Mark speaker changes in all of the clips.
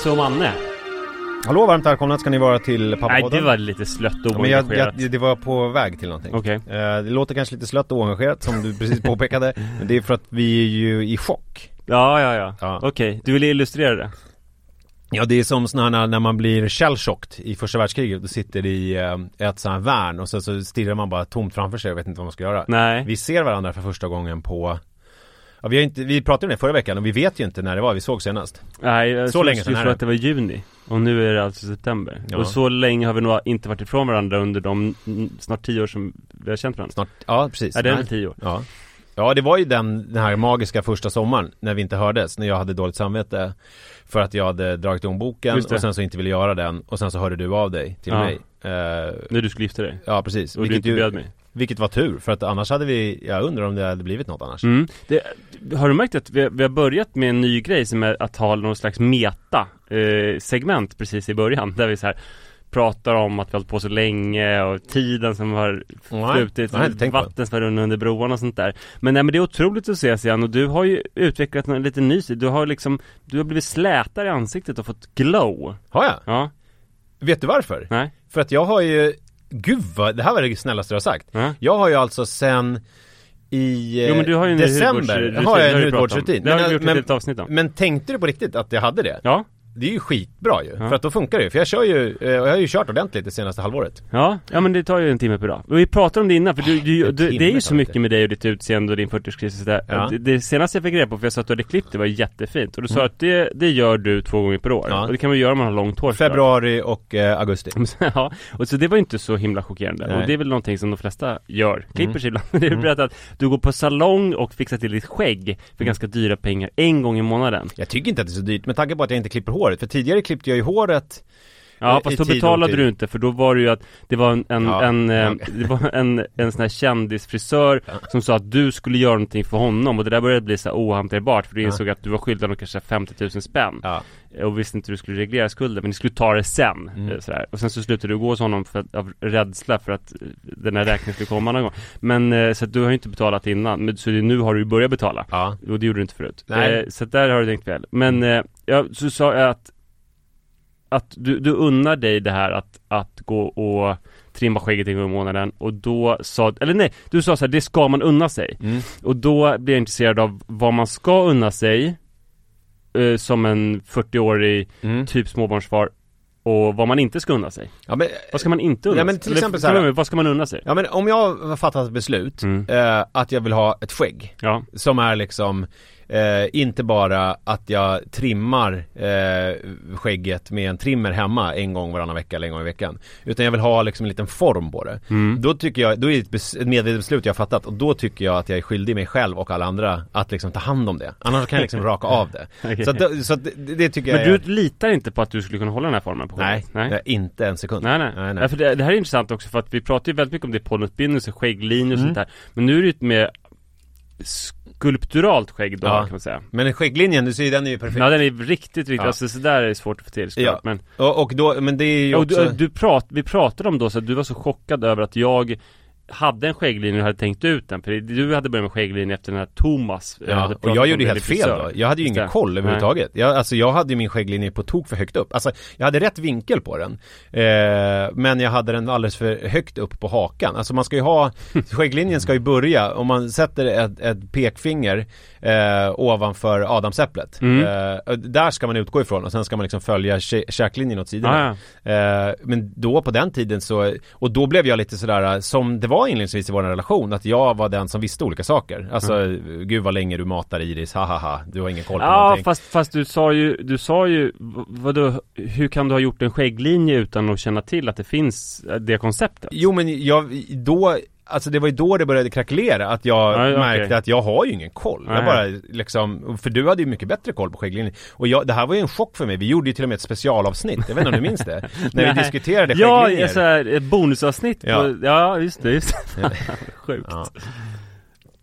Speaker 1: Nisse och Manne.
Speaker 2: Hallå, varmt välkomna ska ni vara till
Speaker 1: Nej,
Speaker 2: Pappapodden.
Speaker 1: det var lite slött och
Speaker 2: Ja, men jag,
Speaker 1: oengagerat.
Speaker 2: jag, det var på väg till någonting.
Speaker 1: Okej.
Speaker 2: Eh, det låter kanske lite slött och oengagerat som du precis påpekade. men det är för att vi är ju i chock.
Speaker 1: Ja, ja, ja.
Speaker 2: Ja.
Speaker 1: Okej, du vill illustrera det?
Speaker 2: Ja, det är som såna här när man blir shellshocked i första världskriget och sitter i eh, ett sånt här värn och så, så stirrar man bara tomt framför sig och vet inte vad man ska göra.
Speaker 1: Nej.
Speaker 2: Vi ser varandra för första gången på Ja, vi, har inte, vi pratade om det förra veckan och vi vet ju inte när det var vi såg senast.
Speaker 1: Nej, jag
Speaker 2: Så länge är
Speaker 1: tror att det var juni. Och nu är det alltså september.
Speaker 2: Ja.
Speaker 1: Och så länge har vi nog inte varit ifrån varandra under de snart tio år som vi har känt varandra.
Speaker 2: Snart, ja precis.
Speaker 1: Ja, det är väl tio år.
Speaker 2: Ja. Ja, det var ju den, den här magiska första sommaren när vi inte hördes, när jag hade dåligt samvete för att jag hade dragit om boken och sen så inte ville göra den och sen så hörde du av dig till
Speaker 1: Ja.
Speaker 2: mig. Eh,
Speaker 1: När du skulle gifta dig.
Speaker 2: ja, precis.
Speaker 1: Och du inte bjöd mig.
Speaker 2: Vilket var tur, för att annars hade vi, jag undrar om det hade blivit något annars.
Speaker 1: Mm. Det, har du märkt att vi, vi har börjat med en ny grej som är att ha någon slags meta eh, segment precis i början där vi så här pratar om att vi har hållit på så länge och tiden som har flutit, vatten som har runnit under broarna och sånt där. Men nej men det är otroligt att ses igen och du har ju utvecklat en liten ny sida. Du har liksom, du har blivit slätare i ansiktet och fått glow.
Speaker 2: Har jag?
Speaker 1: Ja,
Speaker 2: Vet du varför?
Speaker 1: nej?
Speaker 2: För att jag har ju, gud vad, det här var det snällaste du har sagt.
Speaker 1: Ja.
Speaker 2: Jag har ju alltså sen i eh,
Speaker 1: Jo men du har ju en
Speaker 2: december
Speaker 1: hudvårdsrutin,
Speaker 2: har jag en hudvårdsrutin.
Speaker 1: Det har vi
Speaker 2: Men,
Speaker 1: gjort ett
Speaker 2: men,
Speaker 1: litet avsnitt om.
Speaker 2: men tänkte du på riktigt att jag hade det?
Speaker 1: Ja,
Speaker 2: Det är ju skitbra ju,
Speaker 1: Ja.
Speaker 2: för att då funkar det ju. För jag kör ju, eh, jag har ju kört ordentligt det senaste halvåret.
Speaker 1: Ja, ja men det tar ju en timme per dag. Och vi pratade om det innan, för du, du,
Speaker 2: En
Speaker 1: du, det är ju så
Speaker 2: det
Speaker 1: mycket med dig och ditt utseende och din 40-årskris och sådär.
Speaker 2: Ja.
Speaker 1: Det, det senaste jag fick reda på, för jag sa att du hade klippt det, var jättefint. Och du sa att det, det gör du två gånger per år.
Speaker 2: Mm. Ja.
Speaker 1: Och det kan man göra om man har långt hår.
Speaker 2: Februari och eh, augusti.
Speaker 1: Ja, och så det var inte så himla chockerande.
Speaker 2: Nej.
Speaker 1: Och det är väl någonting som de flesta gör. Klipper
Speaker 2: Mm.
Speaker 1: sig ibland. Du har berättat att du går på salong och fixar till ditt skägg
Speaker 2: Mm.
Speaker 1: för ganska dyra pengar en gång i månaden.
Speaker 2: Jag tycker inte att det är så dyrt med tanke på att jag inte klipper håret. För tidigare klippte jag ju håret
Speaker 1: Ja
Speaker 2: i
Speaker 1: fast då betalade du inte för då var det ju att det var en, en,
Speaker 2: Ja,
Speaker 1: en, eh,
Speaker 2: ja.
Speaker 1: det var en, en sån här kändisfrisör som sa att du skulle göra någonting för honom och det där började bli så ohanterbart för du insåg att du var skyldig honom kanske 50 000 spänn
Speaker 2: Ja.
Speaker 1: och visste inte hur du skulle reglera skulden men ni skulle ta det sen
Speaker 2: Mm.
Speaker 1: eh, sådär. och sen så slutade du gå hos honom för att, av rädsla för att eh, den här räkningen skulle komma någon gång men eh, så att du har ju inte betalat innan men så nu har du ju börjat betala
Speaker 2: Ja.
Speaker 1: och det gjorde du inte förut. Eh, så där har du tänkt fel. Men eh, ja, så sa jag att Att du, du unnar dig det här att, att gå och trimma skägget en gång i månaden och då sa, eller nej, du sa så här, det ska man unna sig.
Speaker 2: Mm.
Speaker 1: Och då blir jag intresserad av vad man ska unna sig eh, som en 40-årig
Speaker 2: Mm.
Speaker 1: typ småbarnsfar och vad man inte ska unna sig.
Speaker 2: Ja men,
Speaker 1: Vad ska man inte unna
Speaker 2: Ja, men
Speaker 1: sig?
Speaker 2: till
Speaker 1: Eller,
Speaker 2: exempel så här-
Speaker 1: med, vad ska man unna sig?
Speaker 2: ja men om jag har fattat ett beslut
Speaker 1: Mm.
Speaker 2: eh, att jag vill ha ett skägg
Speaker 1: Ja,
Speaker 2: Som är liksom eh, inte bara att jag trimmar eh, skägget med en trimmer hemma en gång varannan vecka eller en gång i veckan. Utan jag vill ha liksom en liten form på det.
Speaker 1: Mm.
Speaker 2: Då tycker jag, då är det ett, medvetet beslut jag har fattat och då tycker jag att jag är skyldig mig själv och alla andra att liksom ta hand om det. Annars kan jag liksom raka av det.
Speaker 1: Okej.
Speaker 2: Så, att, så att det, det tycker jag
Speaker 1: men
Speaker 2: är,
Speaker 1: du litar inte på att du skulle kunna hålla den här formen på
Speaker 2: Nej,
Speaker 1: skägget?
Speaker 2: nej, inte en sekund.
Speaker 1: Nej nej.
Speaker 2: nej,
Speaker 1: nej. för det, det här är intressant också för att vi pratar ju väldigt mycket om det i podden, skägglinjer och sånt där. Men nu är det ju ett mer skulpturalt skägg då
Speaker 2: Ja.
Speaker 1: kan man säga.
Speaker 2: Men skägglinjen, du ser den är ju perfekt.
Speaker 1: Ja den är riktigt, riktigt,
Speaker 2: Ja.
Speaker 1: alltså sådär är det svårt att få till såklart.
Speaker 2: Ja.
Speaker 1: Men,
Speaker 2: Och, och då, men det är ju också...
Speaker 1: du, du prat, vi pratade om då så att du var så chockad över att jag hade en skägglinje och hade tänkt ut den. För du hade börjat med skägglinje efter den här Thomas eh,
Speaker 2: Ja, och jag gjorde ju helt fel då. Jag hade ju ingen koll överhuvudtaget. Jag, alltså jag hade ju min skägglinje på tok för högt upp. Alltså jag hade rätt vinkel på den. Eh, men jag hade den alldeles för högt upp på hakan. Alltså man ska ju ha, skägglinjen ska ju börja, om man sätter ett, ett pekfinger eh, ovanför adamsäpplet.
Speaker 1: Mm.
Speaker 2: Eh, där ska man utgå ifrån och sen ska man liksom följa kä- käklinjen åt sidorna.
Speaker 1: Ah,
Speaker 2: Eh, men då på den tiden så, och då blev jag lite sådär som det var inledningsvis i vår relation, att jag var den som visste olika saker. Alltså, gud vad länge du matar Iris, ha ha ha, du har ingen koll på
Speaker 1: Ja
Speaker 2: någonting.
Speaker 1: fast, fast du sa ju, du sa ju, vadå, hur kan du ha gjort en skägglinje utan att känna till att det finns eh, det konceptet?
Speaker 2: Jo men jag, då, alltså det var ju då det började krackelera, att jag
Speaker 1: Ja, ja,
Speaker 2: märkte
Speaker 1: okej.
Speaker 2: att jag har ju ingen koll. Jag
Speaker 1: Nej.
Speaker 2: bara liksom, för du hade ju mycket bättre koll på skägglinjen. Och jag, det här var ju en chock för mig, vi gjorde ju till och med ett specialavsnitt, jag vet inte om du minns det? När vi diskuterade
Speaker 1: Ja,
Speaker 2: skägglinjer.
Speaker 1: så här, ett bonusavsnitt
Speaker 2: Ja.
Speaker 1: på, ja just det, just det. Sjukt.
Speaker 2: Ja.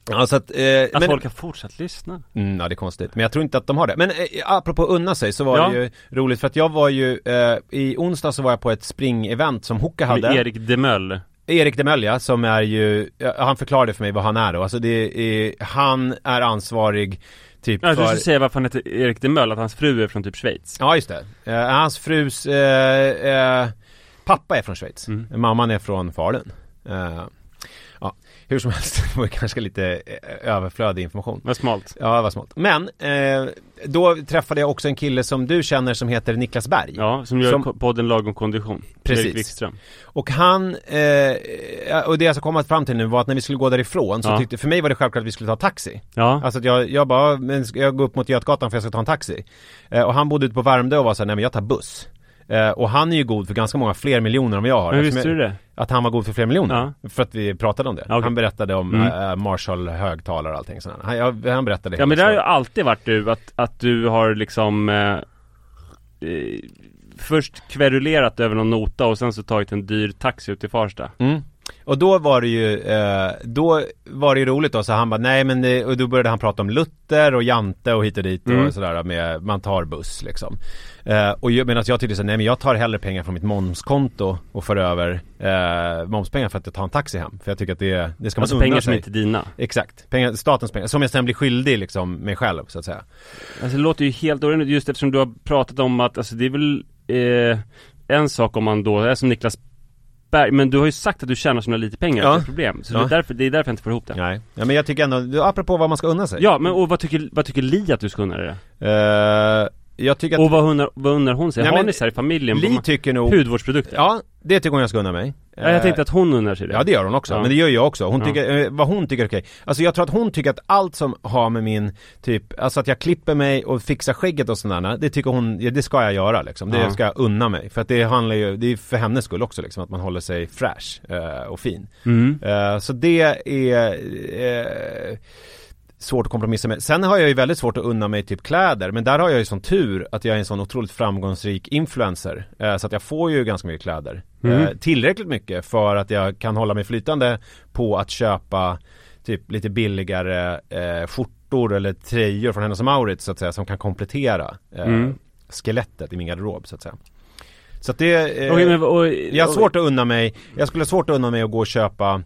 Speaker 2: Ja, så att, eh,
Speaker 1: Att folk har fortsatt lyssna.
Speaker 2: Mm, ja det är konstigt, men jag tror inte att de har det. Men eh, apropå unna sig så var
Speaker 1: Ja.
Speaker 2: det ju roligt för att jag var ju, eh, i onsdag så var jag på ett springevent som Hoka hade
Speaker 1: Med Erik Demöll.
Speaker 2: Erik Demelja som är ju, han förklarade för mig vad han är då, alltså det är, han är ansvarig typ
Speaker 1: Ja, du
Speaker 2: för
Speaker 1: skulle säga varför han heter Erik Demöll, att hans fru är från typ Schweiz.
Speaker 2: Ja just det, eh, hans frus eh, eh, pappa är från Schweiz,
Speaker 1: Mm.
Speaker 2: mamman är från Falun eh, hur som helst, det var kanske lite eh, överflödig information
Speaker 1: Vad smalt.
Speaker 2: Ja, vad smart. Men, eh, då träffade jag också en kille som du känner som heter Niklas Berg.
Speaker 1: Ja, som gör
Speaker 2: Som-
Speaker 1: podden Lagom Kondition.
Speaker 2: Precis.
Speaker 1: Erik Wikström.
Speaker 2: Och han, eh, och det jag ska komma fram till nu var att när vi skulle gå därifrån så
Speaker 1: Ja.
Speaker 2: tyckte, för mig var det självklart att vi skulle ta taxi.
Speaker 1: Ja.
Speaker 2: Alltså att jag, jag bara, men jag gå upp mot Götgatan för jag ska ta en taxi. Eh, och han bodde ute på Värmdö och var såhär, nej men jag tar buss. Eh, och han är ju god för ganska många fler miljoner än vad jag har.
Speaker 1: Men visste du det?
Speaker 2: Att han var god för fler miljoner? För att vi pratade om det.
Speaker 1: Okej.
Speaker 2: Han berättade om
Speaker 1: Mm.
Speaker 2: eh, Marshall högtalare och allting sådär. Han, jag, han berättade
Speaker 1: Ja men det har ju alltid varit du, att, att du har liksom eh, eh, Först kverulerat över någon nota och sen så tagit en dyr taxi ut till Farsta.
Speaker 2: Mm. Och då var det ju, eh, då var det ju roligt då, så han bara nej men det, och då började han prata om Luther och Jante och hit och dit
Speaker 1: Mm.
Speaker 2: och sådär med, man tar buss liksom. Eh, och medan jag tyckte så nej men jag tar hellre pengar från mitt momskonto och för över eh, momspengar för att jag tar en taxi hem. För jag tycker att det, det ska man
Speaker 1: Alltså pengar som
Speaker 2: sig.
Speaker 1: inte är dina.
Speaker 2: Exakt, pengar, statens pengar, som jag sen blir skyldig liksom mig själv så att säga.
Speaker 1: Alltså det låter ju helt orimligt just eftersom du har pratat om att, alltså det är väl eh, en sak om man då är som Niklas Berg, men du har ju sagt att du tjänar så lite pengar,
Speaker 2: Ja.
Speaker 1: det är ett problem. Så
Speaker 2: Ja.
Speaker 1: det, är därför, det är därför jag inte får ihop det.
Speaker 2: Nej, ja, men jag tycker ändå, apropå vad man ska unna sig.
Speaker 1: Ja, men och vad tycker, vad tycker Li att du ska unna dig?
Speaker 2: Eh, jag tycker att
Speaker 1: Och vad unnar, vad unnar hon sig?
Speaker 2: Nej,
Speaker 1: har
Speaker 2: men
Speaker 1: ni så här i familjen?
Speaker 2: Li tycker nog
Speaker 1: Hudvårdsprodukter?
Speaker 2: Ja, det tycker hon jag ska unna mig.
Speaker 1: Ja, jag tänkte att hon unnar sig det.
Speaker 2: Ja det gör hon också,
Speaker 1: Ja.
Speaker 2: men det gör jag också. Hon
Speaker 1: Ja.
Speaker 2: tycker, eh, vad hon tycker är okej. Alltså jag tror att hon tycker att allt som har med min, typ, alltså att jag klipper mig och fixar skägget och sådana det tycker hon, ja, det ska jag göra liksom. Det
Speaker 1: Ja.
Speaker 2: ska jag unna mig. För att det handlar ju, det är för hennes skull också liksom, att man håller sig fräsch eh, och fin.
Speaker 1: Mm.
Speaker 2: Eh, så det är, eh, svårt att kompromissa med. Sen har jag ju väldigt svårt att unna mig typ kläder, men där har jag ju sån tur att jag är en sån otroligt framgångsrik influencer. Eh, så att jag får ju ganska mycket kläder.
Speaker 1: Mm.
Speaker 2: Eh, tillräckligt mycket för att jag kan hålla mig flytande på att köpa typ lite billigare eh, skjortor eller tröjor från Hennes Mauritz så att säga, som kan komplettera eh,
Speaker 1: Mm.
Speaker 2: skelettet i min garderob så att säga. Så att det, eh,
Speaker 1: Okej, men, och,
Speaker 2: jag har svårt att unna mig, jag skulle ha svårt att unna mig att gå och köpa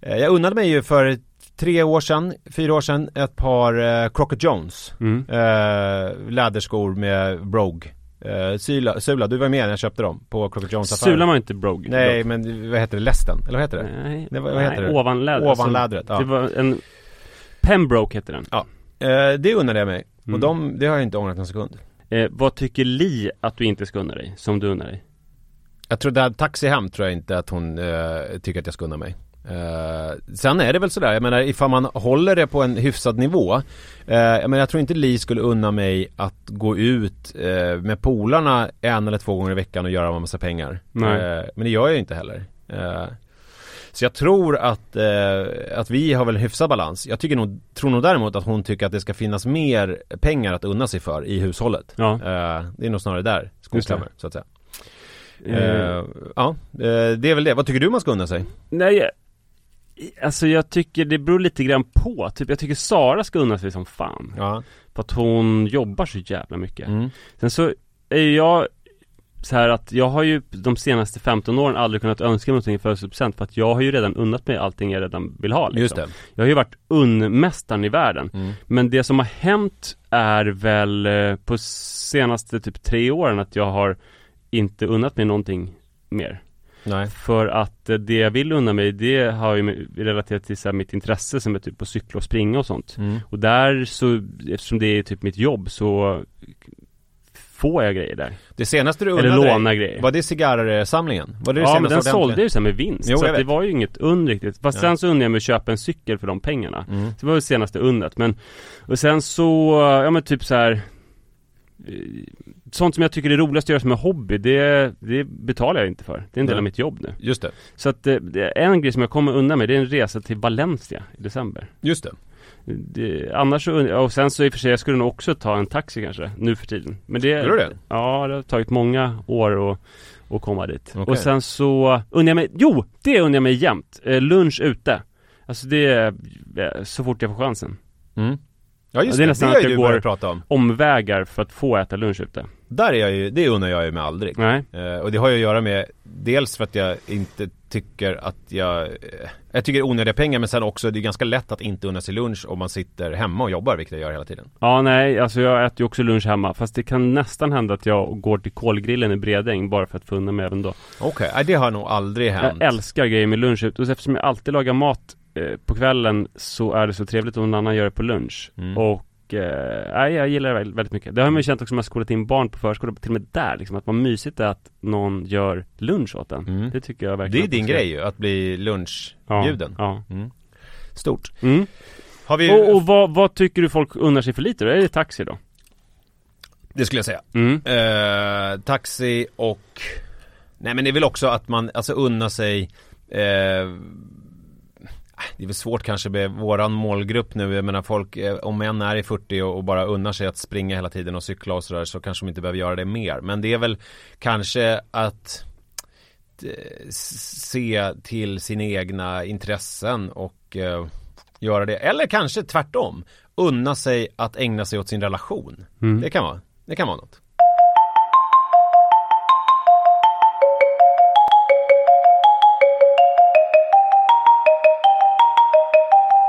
Speaker 2: eh, Jag unnade mig ju för tre år sedan, fyra år sedan, ett par eh, Crockett Jones
Speaker 1: Mm.
Speaker 2: eh, Läderskor med Brogue eh, Sula, Sula, du var med när jag köpte dem på Crockett Jones affären
Speaker 1: Sulan var inte Brogue.
Speaker 2: Nej men vad heter det, lästen? Eller vad heter det?
Speaker 1: Nej,
Speaker 2: Det vad
Speaker 1: nej,
Speaker 2: heter det?
Speaker 1: Ovanläder.
Speaker 2: Ovanlädret, ja.
Speaker 1: Det var en... Pembroke heter den.
Speaker 2: Eh, det unnade jag mig,
Speaker 1: Mm.
Speaker 2: och de, det har jag inte ångrat en sekund
Speaker 1: Eh, vad tycker Li att du inte ska unna dig, som du unnar dig?
Speaker 2: Jag tror där taxi hem tror jag inte att hon eh, tycker att jag ska unna mig. Eh, sen är det väl sådär, jag menar ifall man håller det på en hyfsad nivå. Eh, jag menar jag tror inte Li skulle unna mig att gå ut eh, med polarna en eller två gånger i veckan och göra en massa pengar.
Speaker 1: Nej.
Speaker 2: Men det gör jag ju inte heller. Så jag tror att, att vi har väl en hyfsad balans. Jag tycker nog, tror nog däremot att hon tycker att det ska finnas mer pengar att unna sig för i hushållet.
Speaker 1: Ja.
Speaker 2: Det är nog snarare där skon så att säga.
Speaker 1: Eh,
Speaker 2: Eh, ja, det är väl det. Vad tycker du man ska unna sig?
Speaker 1: Nej, alltså jag tycker det beror lite grann på. Typ jag tycker Sara ska unna sig som fan.
Speaker 2: Ja.
Speaker 1: För att hon jobbar så jävla mycket.
Speaker 2: Mm.
Speaker 1: Sen så är jag så här att jag har ju de senaste 15 åren aldrig kunnat önska mig någonting i födelsedagspresent för att jag har ju redan unnat mig allting jag redan vill ha liksom.
Speaker 2: Just det.
Speaker 1: Jag har ju varit unnmästaren i världen.
Speaker 2: Mm.
Speaker 1: Men det som har hänt är väl eh, på senaste typ tre åren att jag har inte unnat mig någonting mer.
Speaker 2: Nej.
Speaker 1: För att eh, det jag vill unna mig det har ju relaterat till så här, mitt intresse som är typ att cykla och springa och sånt.
Speaker 2: Mm.
Speaker 1: Och där så, eftersom det är typ mitt jobb så får jag grejer där.
Speaker 2: Det senaste du
Speaker 1: Eller
Speaker 2: unnade
Speaker 1: låna
Speaker 2: dig,
Speaker 1: grejer.
Speaker 2: var det cigarrsamlingen? Var det det
Speaker 1: Ja men den sålde ju sen med vinst.
Speaker 2: Jo,
Speaker 1: så det var ju inget und riktigt. Fast
Speaker 2: Ja.
Speaker 1: sen så unnade jag mig att köpa en cykel för de pengarna.
Speaker 2: Mm.
Speaker 1: Det var det senaste undet. Men, och sen så, ja men typ så här. Eh, Sånt som jag tycker är roligast att göra som en hobby, det, det betalar jag inte för. Det är en del
Speaker 2: Nej.
Speaker 1: av mitt jobb nu.
Speaker 2: Just det,
Speaker 1: Så att det, är en grej som jag kommer undan med, det är en resa till Valencia i december.
Speaker 2: just det.
Speaker 1: Det, annars så, och sen så i och för sig, jag skulle nog också ta en taxi kanske, nu för tiden. Men det,
Speaker 2: Skulle du det?
Speaker 1: Ja, det har tagit många år att, att komma dit.
Speaker 2: Okej.
Speaker 1: Och sen så undrar jag mig, jo! Det undrar jag mig jämt. Eh, lunch ute. Alltså det är eh, så fort jag får chansen.
Speaker 2: Mm. Ja just
Speaker 1: det är
Speaker 2: det, det,
Speaker 1: nästan
Speaker 2: har
Speaker 1: att jag går-
Speaker 2: prata om.
Speaker 1: Omvägar för att få äta lunch ute.
Speaker 2: Där är jag ju, det unnar jag ju mig aldrig.
Speaker 1: Nej.
Speaker 2: Eh, och det har ju att göra med dels för att jag inte tycker att jag eh, Jag tycker det är onödiga pengar men sen också det är ganska lätt att inte unna sig lunch om man sitter hemma och jobbar vilket jag gör hela tiden.
Speaker 1: Ja, nej, alltså jag äter ju också lunch hemma. Fast det kan nästan hända att jag går till kolgrillen i Bredäng bara för att få unna mig även då.
Speaker 2: Okej, nej det har nog aldrig hänt.
Speaker 1: Jag älskar grejer med lunch ute. Och eftersom jag alltid lagar mat eh, på kvällen så är det så trevligt om någon annan gör det på lunch.
Speaker 2: Mm.
Speaker 1: Och eh, jag gillar det väldigt, mycket. Det har man ju känt också när man skolat in barn på förskola, till och med där liksom. Att man mysigt är att någon gör lunch åt en.
Speaker 2: Mm.
Speaker 1: Det tycker jag
Speaker 2: Det
Speaker 1: verkligen
Speaker 2: är
Speaker 1: att
Speaker 2: din grej ju, att bli lunchbjuden.
Speaker 1: Ja.
Speaker 2: Mm. Stort.
Speaker 1: ja. Mm.
Speaker 2: Har vi...
Speaker 1: Och, och vad, vad tycker du folk unnar sig för lite då? Är det taxi då?
Speaker 2: Det skulle jag säga.
Speaker 1: Mm.
Speaker 2: Eh, taxi och Nej men det är väl också att man alltså unnar sig eh, Det är väl svårt kanske med våran målgrupp nu, jag menar folk, eh, om män är i 40 och, och bara unnar sig att springa hela tiden och cykla och sådär så kanske de inte behöver göra det mer. Men det är väl kanske att eh, se till sina egna intressen och eh, göra det. Eller kanske tvärtom, unna sig att ägna sig åt sin relation.
Speaker 1: Mm.
Speaker 2: Det kan vara, det kan vara något.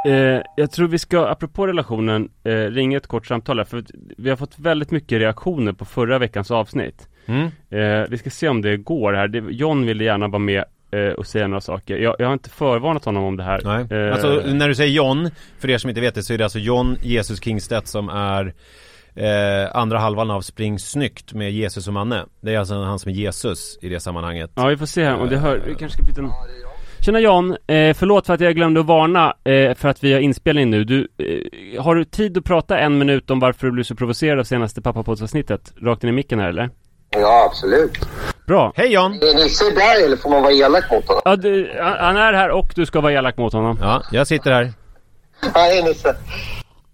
Speaker 1: Eh, jag tror vi ska, apropå relationen, eh, ringa ett kort samtal här, för vi har fått väldigt mycket reaktioner på förra veckans avsnitt.
Speaker 2: Mm.
Speaker 1: Eh, vi ska se om det går här. Det, John ville gärna vara med eh, och säga några saker. Jag, jag har inte förvarnat honom om det här.
Speaker 2: Nej.
Speaker 1: Eh,
Speaker 2: Alltså när du säger John, för er som inte vet det så är det alltså John Jesus Kingstedt som är eh, andra halvan av Spring Snyggt med Jesus och Manne. Det är alltså han som är Jesus i det sammanhanget.
Speaker 1: Ja, vi får se här om det hör. Vi kanske ska byta en... Tjena John, eh, förlåt för att jag glömde att varna eh, för att vi har inspelning nu. Du, eh, har du tid att prata en minut om varför du blev så provocerad av senaste pappapoddsavsnittet? Rakt in i micken här eller?
Speaker 3: Ja, absolut.
Speaker 1: Bra!
Speaker 2: Hej John!
Speaker 3: Är Nisse där eller får man vara elak mot honom?
Speaker 1: Ja, du, han är här och du ska vara elak mot honom.
Speaker 2: Ja, jag sitter här.
Speaker 3: Nej, Nisse.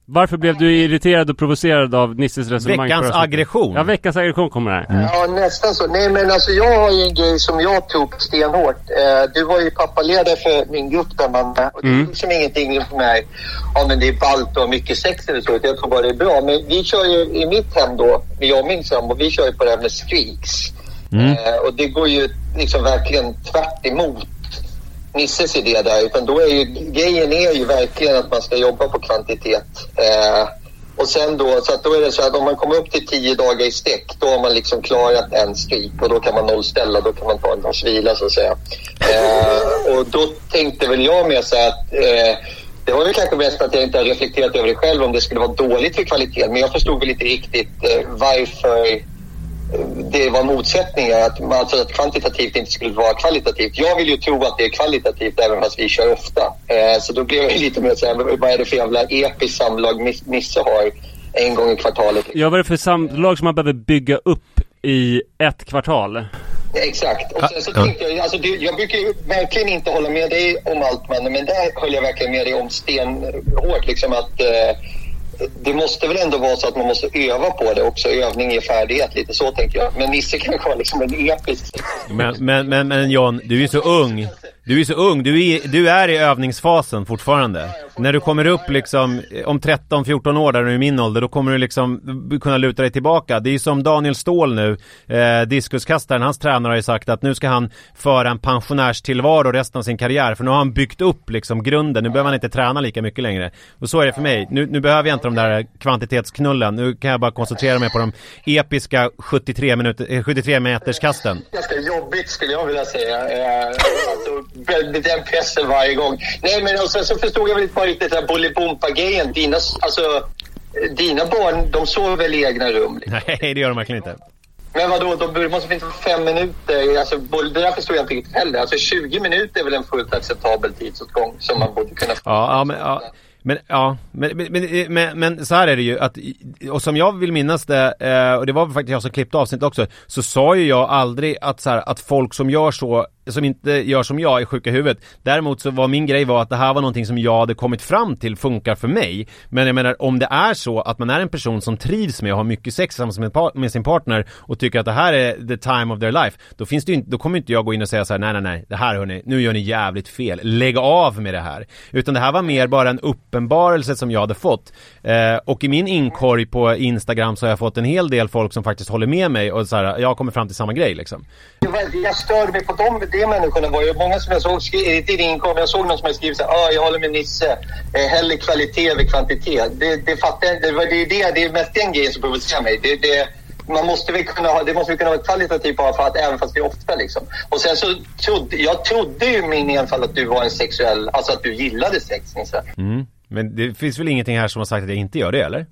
Speaker 1: Varför blev du irriterad och provocerad av Nisses resonemang?
Speaker 2: Veckans aggression.
Speaker 1: Ja, veckans aggression kommer här. Mm.
Speaker 3: Ja, nästan så. Nej, men alltså jag har ju en grej som jag tog stenhårt. Eh, du var ju pappaledare för min grupp där man... Och det är
Speaker 1: Mm.
Speaker 3: liksom ingenting för mig. Ja, men det är ballt och mycket sex eller så. Jag tror bara det är bra. Men vi kör ju i mitt hem då, jag och min sambo, vi kör ju på det här med streaks. Eh, och det går ju liksom verkligen tvärt emot Nisses idé där. Utan då är ju, grejen är ju verkligen att man ska jobba på kvantitet. Eh, och sen då, så att då är det så att om man kommer upp till tio dagar i sträck, då har man liksom klarat en streak och då kan man nollställa, då kan man ta en dags vila så att säga. Eh, och då tänkte väl jag med så att eh, det var väl kanske mest att jag inte har reflekterat över det själv om det skulle vara dåligt för kvaliteten. Men jag förstod väl inte riktigt eh, varför det var motsättningar, att, man- alltså att kvantitativt inte skulle vara kvalitativt. Jag vill ju tro att det är kvalitativt även fast vi kör ofta. Eh, så då blev jag lite mer såhär, vad är det för jävla episkt samlag Nisse har en gång i kvartalet?
Speaker 1: Ja, vad är det för samlag som man behöver bygga upp i ett kvartal?
Speaker 3: Exakt. Och sen så tänkte jag, alltså det, jag brukar ju verkligen inte hålla med dig om allt mannen, men där höll jag verkligen med dig om stenhårt. Liksom att eh, det måste väl ändå vara så att man måste öva på det också. Övning är färdighet, lite så tänker jag. Men Nisse kanske har liksom en episk...
Speaker 2: Men, men, men, men John, du är så ung. Du är så ung, du är, du är i övningsfasen fortfarande. När du kommer upp liksom eh, om 13-14 år där du är i min ålder, då kommer du liksom kunna luta dig tillbaka. Det är ju som Daniel Ståhl nu, eh, diskuskastaren, hans tränare har ju sagt att nu ska han föra en pensionärstillvaro resten av sin karriär. För nu har han byggt upp liksom grunden, nu behöver han inte träna lika mycket längre. Och så är det för mig. Nu, nu behöver jag inte de där kvantitetsknullen. Nu kan jag bara koncentrera mig på de episka 73, minuter, eh, 73 meterskasten.
Speaker 3: ganska jobbigt skulle jag vilja säga. Eh, alltså, den pressen varje gång. Nej men och sen så förstod jag väl inte bara riktigt den här Bolibompa-grejen. Dina, alltså, dina barn, de sover väl i egna rum? Liksom.
Speaker 2: Nej, det gör de verkligen inte.
Speaker 3: Men vadå, de måste finnas fem minuter. Alltså, det där förstod jag inte riktigt heller. Alltså 20 minuter är väl en fullt acceptabel tidsåtgång som man borde kunna...
Speaker 2: Ja, ja men, ja. Men, ja, men, men, men, men, så här är det ju att, och som jag vill minnas det, eh, och det var faktiskt jag som klippte avsnitt också, så sa ju jag aldrig att så här, att folk som gör så, som inte gör som jag är sjuka i huvudet. Däremot så var min grej var att det här var någonting som jag hade kommit fram till funkar för mig. Men jag menar, om det är så att man är en person som trivs med att ha mycket sex tillsammans med, par- med sin partner och tycker att det här är the time of their life, då finns det ju inte, då kommer inte jag gå in och säga så här: nej nej nej, det här hörni, nu gör ni jävligt fel, lägg av med det här. Utan det här var mer bara en uppenbarelse som jag hade fått. Eh, och i min inkorg på Instagram så har jag fått en hel del folk som faktiskt håller med mig och så här, jag kommer fram till samma grej liksom.
Speaker 3: Jag stör mig på dem de människorna. var ju många som jag såg skri- i din kom, Jag såg någon som hade skrivit så här, ah, jag håller med Nisse. Eh, hellre kvalitet över kvantitet. Det, det fattar jag. Det, det, är det, det är mest den grejen som provocerar mig. Det, det, man måste väl kunna ha, det måste väl kunna vara kvalitativt bara för att, även fast det är ofta liksom. Och sen så trodde, jag trodde ju min enfald att du var en sexuell, alltså att du gillade sex Nisse.
Speaker 2: Mm. Men det finns väl ingenting här som har sagt att jag inte gör det eller?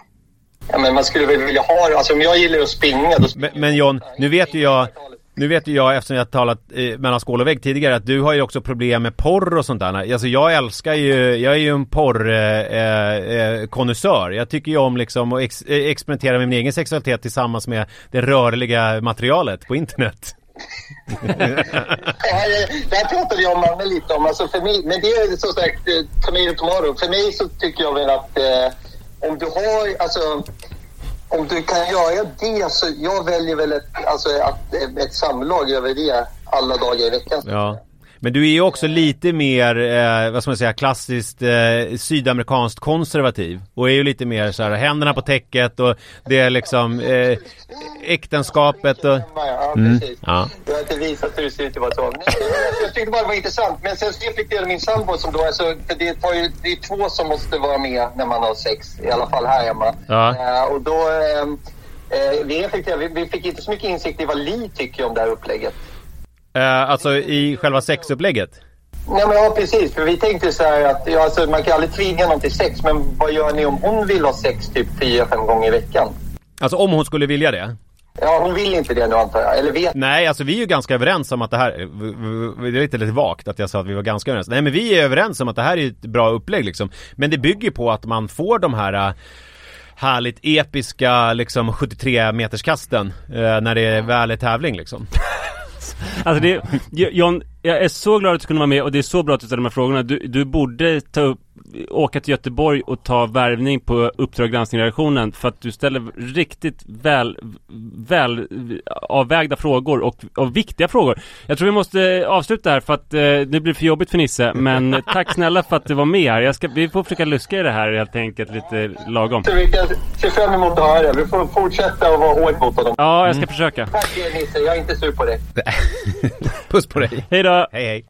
Speaker 3: Ja, men man skulle väl vilja ha det. Alltså om jag gillar att springa då
Speaker 2: Men, men John, nu vet ju jag nu vet ju jag eftersom jag talat eh, mellan skål och vägg tidigare att du har ju också problem med porr och sånt där. Alltså jag älskar ju, jag är ju en porr eh, eh, eh konnässör. Jag tycker ju om liksom att ex, eh, experimentera med min egen sexualitet tillsammans med det rörliga materialet på internet.
Speaker 3: Det här pratade jag och Manne lite om. Alltså för mig, men det är som sagt eh, tomato tomorrow. För mig så tycker jag väl att eh, om du har, alltså om du kan göra det så jag väljer väl ett, alltså ett samlag över det alla dagar i veckan.
Speaker 2: Ja. Men du är ju också lite mer, eh, vad ska man säga, klassiskt eh, sydamerikanskt konservativ. Och är ju lite mer så här, händerna på täcket och det är liksom eh, äktenskapet och...
Speaker 3: Ja,
Speaker 2: Mm, ja.
Speaker 3: Jag har inte visat hur det ser ut i vårt Nej, Jag tyckte bara det var intressant. Men sen så reflekterade min sambo som då är så, för det, tar ju, det är två som måste vara med när man har sex. I alla fall här hemma.
Speaker 2: Ja.
Speaker 3: Eh, och då, ehm, eh, vi reflekterade, vi, vi fick inte så mycket insikt i vad Li tycker om det här upplägget.
Speaker 2: Eh, alltså i själva sexupplägget.
Speaker 3: Nej men ja precis, för vi tänkte så här att ja, alltså, man kan aldrig tvinga någon till sex. Men vad gör ni om hon vill ha sex typ fyra, fem gånger i veckan?
Speaker 2: Alltså om hon skulle vilja det.
Speaker 3: Ja, hon vill inte det nu antar jag. Eller vet
Speaker 2: Nej, alltså vi är ju ganska överens om att det här, det är lite, lite vagt att jag sa att vi var ganska överens. Nej men vi är överens om att det här är ett bra upplägg liksom. Men det bygger på att man får de här äh, härligt episka liksom 73 meterskasten äh, när det väl är tävling liksom.
Speaker 1: Alltså det, John, jag är så glad att du kunde vara med och det är så bra att du ställer de här frågorna. Du, du borde ta upp åka till Göteborg och ta värvning på Uppdrag granskning-redaktionen för att du ställer riktigt väl, väl avvägda frågor och, och viktiga frågor. Jag tror vi måste avsluta här för att eh, det blir för jobbigt för Nisse, men tack snälla för att du var med här. Jag ska, vi får försöka luska i det här helt enkelt lite lagom.
Speaker 3: Vi kan se fram emot att höra det. Vi får fortsätta att vara hård mot honom.
Speaker 1: Ja, jag ska försöka.
Speaker 3: Tack Nisse, jag är inte sur på dig.
Speaker 2: Puss på dig.
Speaker 1: Hej då!
Speaker 2: Hej hej.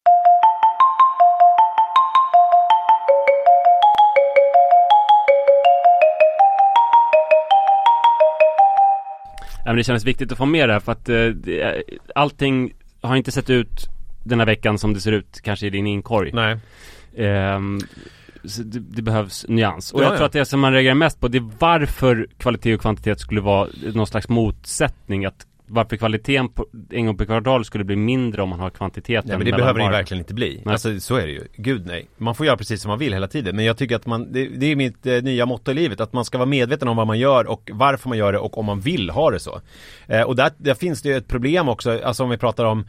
Speaker 1: Men det kändes viktigt att få med det här för att eh, allting har inte sett ut den här veckan som det ser ut kanske i din inkorg.
Speaker 2: Nej.
Speaker 1: Ehm, det, det behövs nyans. Och
Speaker 2: Ja,
Speaker 1: jag
Speaker 2: ja.
Speaker 1: tror att det som man reagerar mest på det är varför kvalitet och kvantitet skulle vara någon slags motsättning. Att varför kvaliteten på, en gång per kvartal skulle bli mindre om man har kvantiteten
Speaker 2: Nej men det behöver det ju verkligen inte bli.
Speaker 1: Nej.
Speaker 2: Alltså så är det ju. Gud nej. Man får göra precis som man vill hela tiden. Men jag tycker att man, det, det är mitt eh, nya motto i livet. Att man ska vara medveten om vad man gör och varför man gör det och om man vill ha det så. Eh, och där, där finns det ju ett problem också, alltså om vi pratar om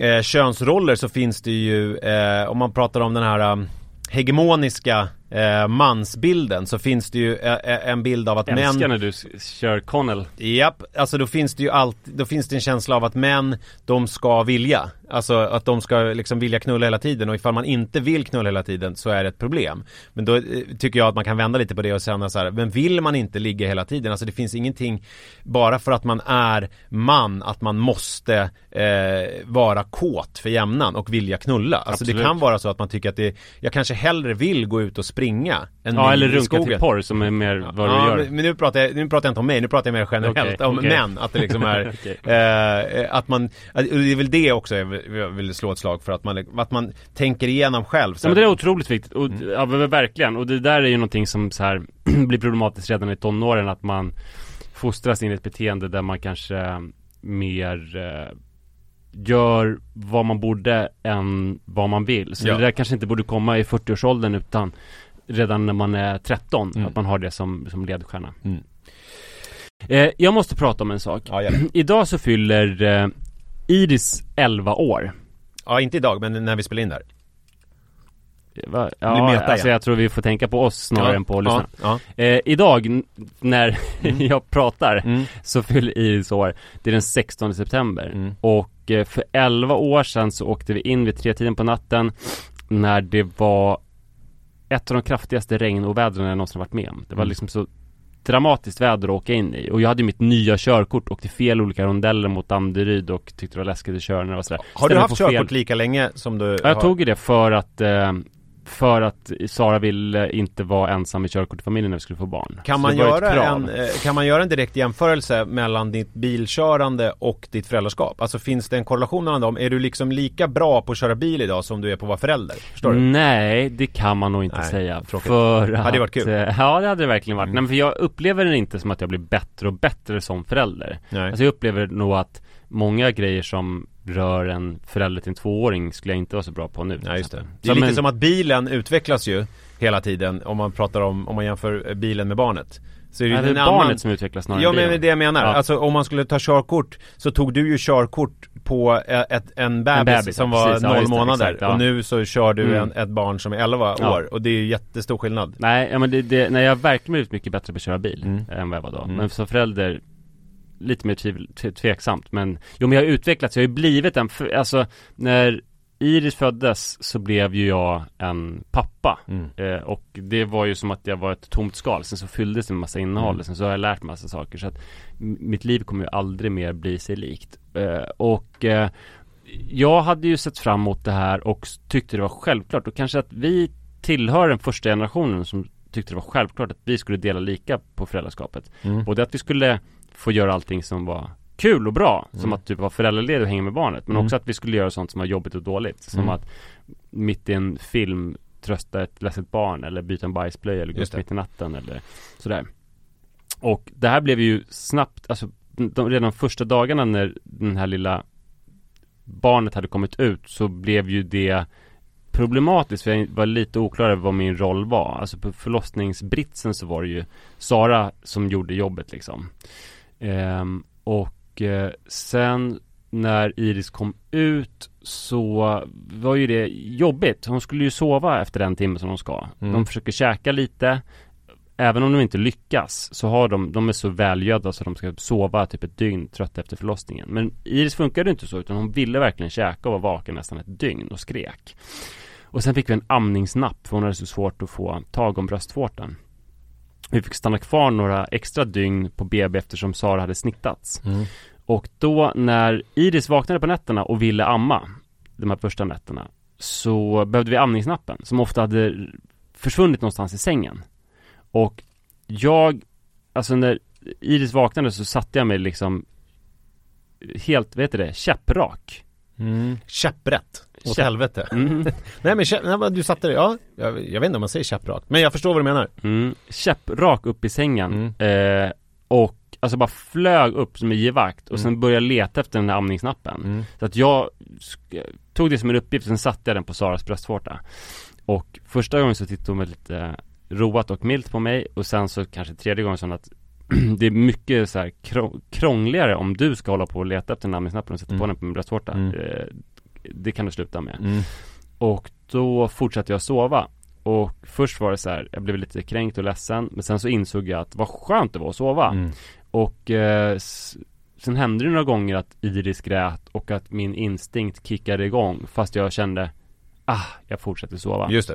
Speaker 2: eh, könsroller så finns det ju, eh, om man pratar om den här um, hegemoniska eh, mansbilden så finns det ju eh, eh, en bild av att
Speaker 1: älskar
Speaker 2: män
Speaker 1: när du kör Connell.
Speaker 2: Japp, alltså då finns det ju allt, då finns det en känsla av att män, de ska vilja. Alltså att de ska liksom vilja knulla hela tiden och ifall man inte vill knulla hela tiden så är det ett problem. Men då eh, tycker jag att man kan vända lite på det och känna så här, men vill man inte ligga hela tiden? Alltså det finns ingenting, bara för att man är man, att man måste eh, vara kåt för jämnan och vilja knulla. Alltså det
Speaker 1: Absolut.
Speaker 2: kan vara så att man tycker att det, jag kanske hellre vill gå ut och springa än
Speaker 1: Ja, eller runka
Speaker 2: skogen.
Speaker 1: till porr som är mer vad du
Speaker 2: ja,
Speaker 1: gör.
Speaker 2: Men, nu pratar jag, nu pratar jag inte om mig, nu pratar jag mer generellt
Speaker 1: Okej,
Speaker 2: om
Speaker 1: okej.
Speaker 2: män. Att det liksom är,
Speaker 1: Okej.
Speaker 2: eh, att man, att, det är väl det också jag vill, jag vill slå ett slag för att man, att man tänker igenom själv. Så
Speaker 1: Ja men det är otroligt viktigt, och,
Speaker 2: Mm.
Speaker 1: ja verkligen, och det där är ju någonting som så här blir problematiskt redan i tonåren att man fostras in i ett beteende där man kanske mer eh, gör vad man borde än vad man vill. Så
Speaker 2: Ja.
Speaker 1: det där kanske inte borde komma i 40-årsåldern utan redan när man är 13,
Speaker 2: Mm.
Speaker 1: att man har det som, som ledstjärna.
Speaker 2: Mm.
Speaker 1: Eh, jag måste prata om en sak.
Speaker 2: Ja.
Speaker 1: Idag så fyller eh, Iris 11 år.
Speaker 2: ja, inte idag, men när vi spelar in där.
Speaker 1: Va?
Speaker 2: blir
Speaker 1: Ja,
Speaker 2: meta
Speaker 1: alltså
Speaker 2: igen.
Speaker 1: jag tror vi får tänka på oss snarare
Speaker 2: ja,
Speaker 1: än på lyssnarna.
Speaker 2: Ja,
Speaker 1: Eh, idag, när jag pratar,
Speaker 2: ja. Mm.
Speaker 1: så fyller Iris år. Det är den 16 september.
Speaker 2: Mm.
Speaker 1: Och eh, för 11 år sedan så åkte vi in vid tre tiden på natten när det var ett av de kraftigaste regnovädren jag någonsin varit med om. Det var
Speaker 2: Mm.
Speaker 1: liksom så dramatiskt väder att åka in i. Och jag hade mitt nya körkort, åkte fel olika rondeller mot Danderyd och tyckte det var läskigt att köra när det var sådär.
Speaker 2: Har du
Speaker 1: Ställde
Speaker 2: haft
Speaker 1: på fel-
Speaker 2: körkort lika länge som du
Speaker 1: Ja, jag
Speaker 2: har?
Speaker 1: tog ju det för att eh, för att Sara ville inte vara ensam i körkortsfamiljen när vi skulle få barn.
Speaker 2: Kan man, göra en, eh, kan man göra en direkt jämförelse mellan ditt bilkörande och ditt föräldraskap? Alltså finns det en korrelation mellan dem? Är du liksom lika bra på att köra bil idag som du är på att vara förälder? Förstår du?
Speaker 1: Nej, det kan man nog inte
Speaker 2: Nej,
Speaker 1: säga.
Speaker 2: tråkigt.
Speaker 1: För
Speaker 2: Hade det varit
Speaker 1: att,
Speaker 2: kul?
Speaker 1: eh, Ja, det hade det verkligen varit.
Speaker 2: Mm.
Speaker 1: Nej, men för jag upplever det inte som att jag blir bättre och bättre som förälder.
Speaker 2: Nej.
Speaker 1: Alltså jag upplever nog att många grejer som rör en förälder till en tvååring skulle jag inte vara så bra på nu.
Speaker 2: Ja just det. Det är lite
Speaker 1: men-
Speaker 2: som att bilen utvecklas ju hela tiden om man pratar om, om man jämför eh, bilen med barnet. Så är det,
Speaker 1: Ja, det
Speaker 2: en
Speaker 1: är
Speaker 2: annan...
Speaker 1: barnet som utvecklas snarare
Speaker 2: Ja men det är det jag menar.
Speaker 1: Ja.
Speaker 2: Alltså om man skulle ta körkort så tog du ju körkort på eh, ett, en, bebis
Speaker 1: bebis,
Speaker 2: som
Speaker 1: ja,
Speaker 2: var
Speaker 1: precis. Ja,
Speaker 2: noll
Speaker 1: det,
Speaker 2: månader
Speaker 1: exakt, ja.
Speaker 2: och nu så kör du
Speaker 1: Mm.
Speaker 2: en, ett barn som är 11
Speaker 1: Ja.
Speaker 2: år och det är ju jättestor skillnad.
Speaker 1: Nej, ja, men det, det, nej, jag har verkligen blivit mycket bättre på att köra bil
Speaker 2: Mm.
Speaker 1: än vad jag var då.
Speaker 2: Mm.
Speaker 1: Men som förälder lite mer tvivel, tveksamt. Men jo, men jag har utvecklats. Jag har ju blivit en, för, alltså när Iris föddes så blev ju jag en pappa.
Speaker 2: Mm.
Speaker 1: Eh, och det var ju som att jag var ett tomt skal. Sen så fylldes det med massa innehåll.
Speaker 2: Mm.
Speaker 1: Sen så har jag lärt mig massa saker. Så att mitt liv kommer ju aldrig mer bli sig likt. Eh, och eh, jag hade ju sett fram emot det här och tyckte det var självklart. Och kanske att vi tillhör den första generationen som tyckte det var självklart att vi skulle dela lika på föräldraskapet.
Speaker 2: Mm.
Speaker 1: Både att vi skulle få göra allting som var kul och bra, som
Speaker 2: Mm.
Speaker 1: att typ vara föräldraledig och hänga med barnet. Men
Speaker 2: Mm.
Speaker 1: också att vi skulle göra sånt som var jobbigt och dåligt. Som
Speaker 2: Mm.
Speaker 1: att mitt i en film trösta ett ledset barn eller byta en bajsblöja eller gå upp mitt i natten eller sådär. Och det här blev ju snabbt, alltså de, redan första dagarna när den här lilla barnet hade kommit ut så blev ju det problematiskt för jag var lite oklar över vad min roll var. Alltså på förlossningsbritsen så var det ju Sara som gjorde jobbet liksom. Ehm, och eh, sen när Iris kom ut så var ju det jobbigt. Hon skulle ju sova efter den timmen som hon ska.
Speaker 2: Mm.
Speaker 1: De försöker käka lite. Även om de inte lyckas så har de, de är så välgödda så de ska sova typ ett dygn trött efter förlossningen. Men Iris funkade inte så utan hon ville verkligen käka och var vaken nästan ett dygn och skrek. Och sen fick vi en amningsnapp för hon hade så svårt att få tag om bröstvårtan. Vi fick stanna kvar några extra dygn på BB eftersom Sara hade snittats.
Speaker 2: Mm.
Speaker 1: Och då när Iris vaknade på nätterna och ville amma de här första nätterna så behövde vi amningsnappen som ofta hade försvunnit någonstans i sängen. Och jag, alltså när Iris vaknade så satte jag mig liksom helt, vad heter det, käpprak.
Speaker 2: Mm. Käpprätt. Helvete.
Speaker 1: Mm.
Speaker 2: Nej men men du satte det, ja. Jag, jag vet inte om man säger käpprakt. Men jag förstår vad du menar.
Speaker 1: Mm. Käpprak upp i sängen.
Speaker 2: Mm.
Speaker 1: Eh, och alltså bara flög upp som en givakt och
Speaker 2: Mm.
Speaker 1: sen började leta efter den här amningsnappen.
Speaker 2: Mm.
Speaker 1: Så att jag tog det som en uppgift, sen satte jag den på Saras bröstvårta. Och första gången så tittade hon lite roat och milt på mig och sen så kanske tredje gången så att det är mycket så här krång- krångligare om du ska hålla på och leta efter namnsnappen och sätta
Speaker 2: Mm.
Speaker 1: på den på min bröstvårta.
Speaker 2: Mm.
Speaker 1: Det kan du sluta med.
Speaker 2: Mm.
Speaker 1: Och då fortsatte jag sova. Och först var det så här, jag blev lite kränkt och ledsen. Men sen så insåg jag att vad skönt det var att sova.
Speaker 2: Mm.
Speaker 1: Och eh, sen hände det några gånger att Iris grät och att min instinkt kickade igång. Fast jag kände, ah, jag fortsätter sova.
Speaker 2: Just det.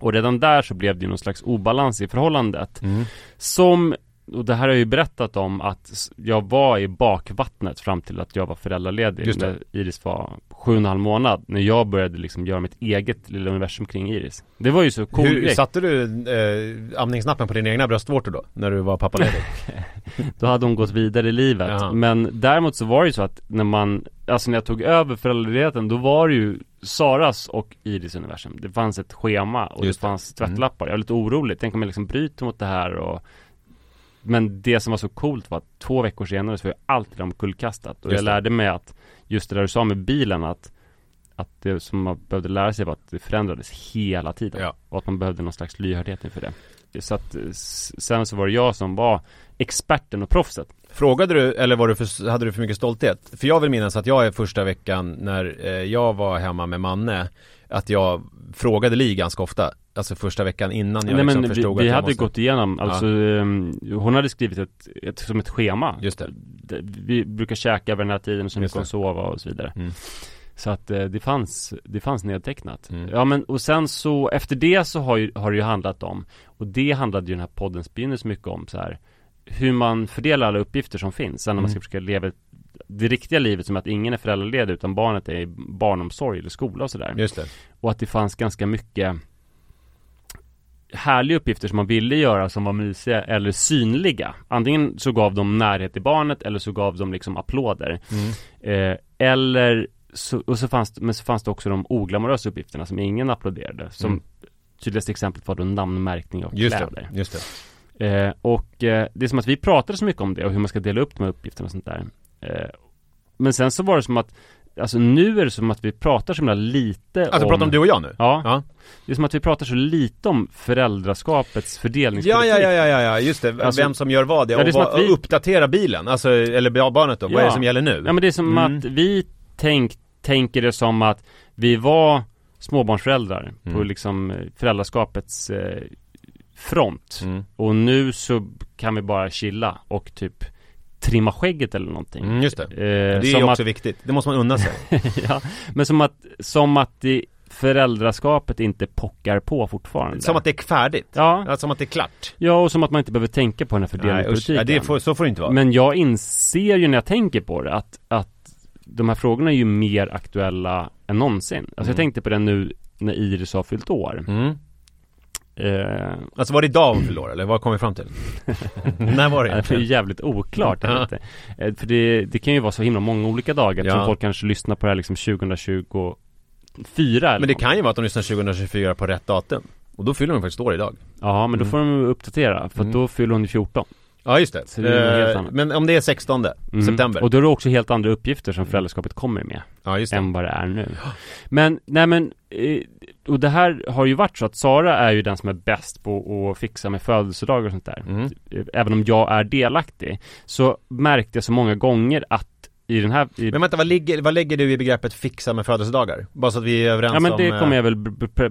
Speaker 1: Och redan där så blev det någon slags obalans i förhållandet.
Speaker 2: Mm.
Speaker 1: Som, och det här har jag ju berättat om att jag var i bakvattnet fram till att jag var föräldraledig. När Iris var sju och en halv månad. När jag började liksom göra mitt eget lilla universum kring Iris. Det var ju så cool
Speaker 2: Hur, satte du eh, amningsnappen på dina egna bröstvårtor då? När du var pappaledig?
Speaker 1: Då hade hon gått vidare i livet.
Speaker 2: Jaha.
Speaker 1: Men däremot så var det ju så att när man, alltså när jag tog över föräldraledigheten, då var det ju Saras och Iris universum. Det fanns ett schema och
Speaker 2: Just
Speaker 1: det
Speaker 2: det.
Speaker 1: fanns tvättlappar. Jag var lite orolig. Tänk om jag liksom bryter mot det här och Men det som var så coolt var att två veckor senare så var jag alltid omkullkastat. Och
Speaker 2: Just
Speaker 1: jag
Speaker 2: det.
Speaker 1: lärde mig att, just det där du sa med bilen att att det som man behövde lära sig var att det förändrades hela tiden.
Speaker 2: Ja.
Speaker 1: Och att man behövde någon slags lyhördhet inför det. Så att sen så var det jag som var experten och proffset.
Speaker 2: Frågade du, eller var du för, hade du för mycket stolthet? För jag vill minnas att jag är första veckan när eh, jag var hemma med Manne Att jag frågade Li ganska ofta Alltså första veckan innan jag
Speaker 1: Nej
Speaker 2: liksom
Speaker 1: men vi,
Speaker 2: förstod
Speaker 1: vi
Speaker 2: att jag
Speaker 1: hade
Speaker 2: måste...
Speaker 1: gått igenom, alltså ehm, hon hade skrivit ett, ett, som ett schema
Speaker 2: Just det.
Speaker 1: Vi brukar käka över den här tiden
Speaker 2: Just
Speaker 1: vi kan sova och så vidare
Speaker 2: Mm.
Speaker 1: Så att eh, det fanns, det fanns nedtecknat
Speaker 2: Mm.
Speaker 1: Ja men och sen så efter det så har, ju, har det ju handlat om Och det handlade ju den här poddens begynnelse mycket om så här Hur man fördelar alla uppgifter som finns Sen när man
Speaker 2: Mm.
Speaker 1: ska försöka leva det riktiga livet som att ingen är föräldraledig utan barnet är i barnomsorg eller skola och sådär
Speaker 2: Just det
Speaker 1: och att det fanns ganska mycket härliga uppgifter som man ville göra som var mysiga eller synliga. Antingen så gav de närhet till barnet eller så gav de liksom applåder.
Speaker 2: mm.
Speaker 1: Eh, eller så, och så fanns, men så fanns det också de oglamorösa uppgifterna som ingen applåderade. Som
Speaker 2: Mm.
Speaker 1: tydligaste exemplet var då namnmärkning av
Speaker 2: Just
Speaker 1: kläder.
Speaker 2: det, just det
Speaker 1: Eh, och eh, det är som att vi pratade så mycket om det och hur man ska dela upp de här uppgifterna och sånt där. Eh, men sen så var det som att Alltså nu är det som att vi pratar så himla lite
Speaker 2: Alltså
Speaker 1: om
Speaker 2: pratar om du och jag nu?
Speaker 1: Ja,
Speaker 2: Ja,
Speaker 1: det är som att vi pratar så lite om föräldraskapets
Speaker 2: ja,
Speaker 1: fördelningspolitik
Speaker 2: ja, ja, ja, ja, ja, just det,
Speaker 1: Alltså-
Speaker 2: vem som gör vad, ja,
Speaker 1: Ja,
Speaker 2: och,
Speaker 1: att vi-
Speaker 2: uppdatera bilen, alltså, eller barnet då, vad är det som gäller nu?
Speaker 1: Ja men det är som
Speaker 2: Mm.
Speaker 1: att vi tänk, tänker det som att vi var småbarnsföräldrar på
Speaker 2: Mm.
Speaker 1: liksom eh, föräldraskapets eh, front
Speaker 2: Mm.
Speaker 1: Och nu så kan vi bara chilla och typ trimma skägget eller någonting
Speaker 2: Mm, just det.
Speaker 1: Eh,
Speaker 2: Det är
Speaker 1: som
Speaker 2: också
Speaker 1: att,
Speaker 2: viktigt, det måste man unna sig
Speaker 1: ja, men som att, som att det, föräldraskapet inte pockar på fortfarande
Speaker 2: Som att det är färdigt,
Speaker 1: Ja,
Speaker 2: ja. som att det är klart
Speaker 1: ja och som att man inte behöver tänka på den här
Speaker 2: Nej, usch,
Speaker 1: fördelningspolitiken
Speaker 2: ja, det får, så får det inte vara
Speaker 1: Men jag inser ju när jag tänker på det att, att de här frågorna är ju mer aktuella än någonsin. Alltså
Speaker 2: Mm.
Speaker 1: jag tänkte på det nu när Iris har fyllt år.
Speaker 2: mm.
Speaker 1: Eh,
Speaker 2: Alltså var det idag hon år eller vad kom vi fram till? När var det
Speaker 1: det är
Speaker 2: egentligen?
Speaker 1: jävligt oklart.
Speaker 2: Ja.
Speaker 1: inte. Eh, För det, det kan ju vara så himla många olika dagar.
Speaker 2: Ja.
Speaker 1: Som folk kanske lyssnar på det här liksom 2024 eller
Speaker 2: Men det
Speaker 1: något.
Speaker 2: kan ju vara att de lyssnar 2024 på rätt datum Och då fyller de faktiskt år idag
Speaker 1: Ja men då
Speaker 2: Mm.
Speaker 1: får de uppdatera. För
Speaker 2: Mm.
Speaker 1: då fyller hon ju 14.
Speaker 2: Ja just det,
Speaker 1: det
Speaker 2: Eh. Men om det är 16
Speaker 1: Mm.
Speaker 2: september
Speaker 1: Och då är det också helt andra uppgifter som föräldraskapet kommer med.
Speaker 2: Ja just det
Speaker 1: än vad det är nu. Men, nej men, eh, och det här har ju varit så att Sara är ju den som är bäst på att fixa med födelsedagar och sånt där.
Speaker 2: mm.
Speaker 1: Även om jag är delaktig, så märkte jag så många gånger att i den här i,
Speaker 2: Men vänta, vad ligger, vad lägger du i begreppet fixa med födelsedagar? Bara så att vi är överens
Speaker 1: Ja men
Speaker 2: om...
Speaker 1: det
Speaker 2: eh,
Speaker 1: kommer jag väl